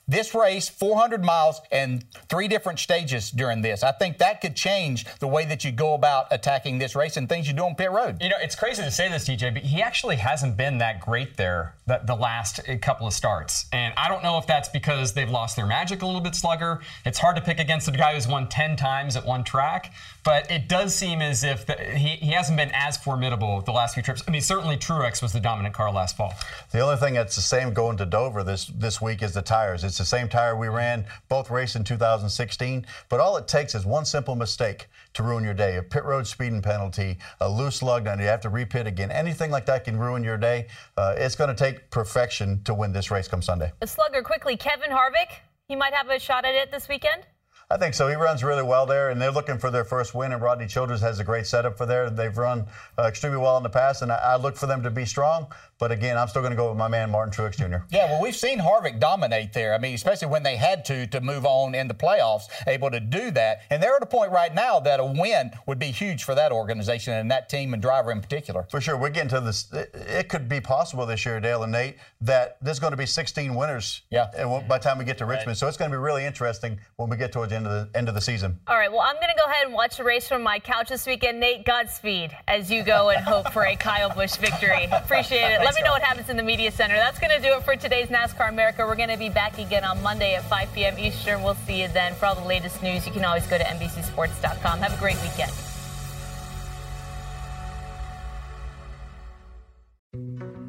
This race, 400 miles and three different stages during this. I think that could change the way that you go about attacking this race and things you do on pit road. You know, it's crazy to say this, DJ, but he actually hasn't been that great there the, the last uh, couple of starts. And I don't know if that's because they've lost their magic a little bit, Slugger. It's hard to pick against a guy who's won 10 times at one track, but it does seem as if the, he, he hasn't been as formidable the last few trips. I mean, certainly Truex was the dominant car last fall. The only thing that's the same going to Dover this, this week is the tires. It's the same tire we ran both races in 2016, but all it takes is one simple mistake to ruin your day. A pit road speeding penalty, a loose lug, and you have to repit again. Anything like that can ruin your day. Uh, it's going to take perfection to win this race come Sunday. A slugger quickly, Kevin Harvick. He might have a shot at it this weekend. I think so. He runs really well there, and they're looking for their first win. And Rodney Childers has a great setup for there. They've run uh, extremely well in the past, and I, I, look for them to be strong. But again, I'm still going to go with my man Martin Truex Jr. Yeah, well, we've seen Harvick dominate there. I mean, especially when they had to to move on in the playoffs, able to do that. And they're at a point right now that a win would be huge for that organization and that team and driver in particular. For sure, we're getting to this. It, it could be possible this year, Dale and Nate, that there's going to be 16 winners. Yeah. By the time we get to Richmond, right. so it's going to be really interesting when we get towards the end of the end of the season. All right. Well, I'm going to go ahead and watch the race from my couch this weekend. Nate, Godspeed as you go and hope for a Kyle Busch victory. Appreciate it. Let me know what happens in the media center. That's going to do it for today's NASCAR America. We're going to be back again on Monday at 5 p.m. Eastern. We'll see you then. For all the latest news, you can always go to NBCSports.com. Have a great weekend.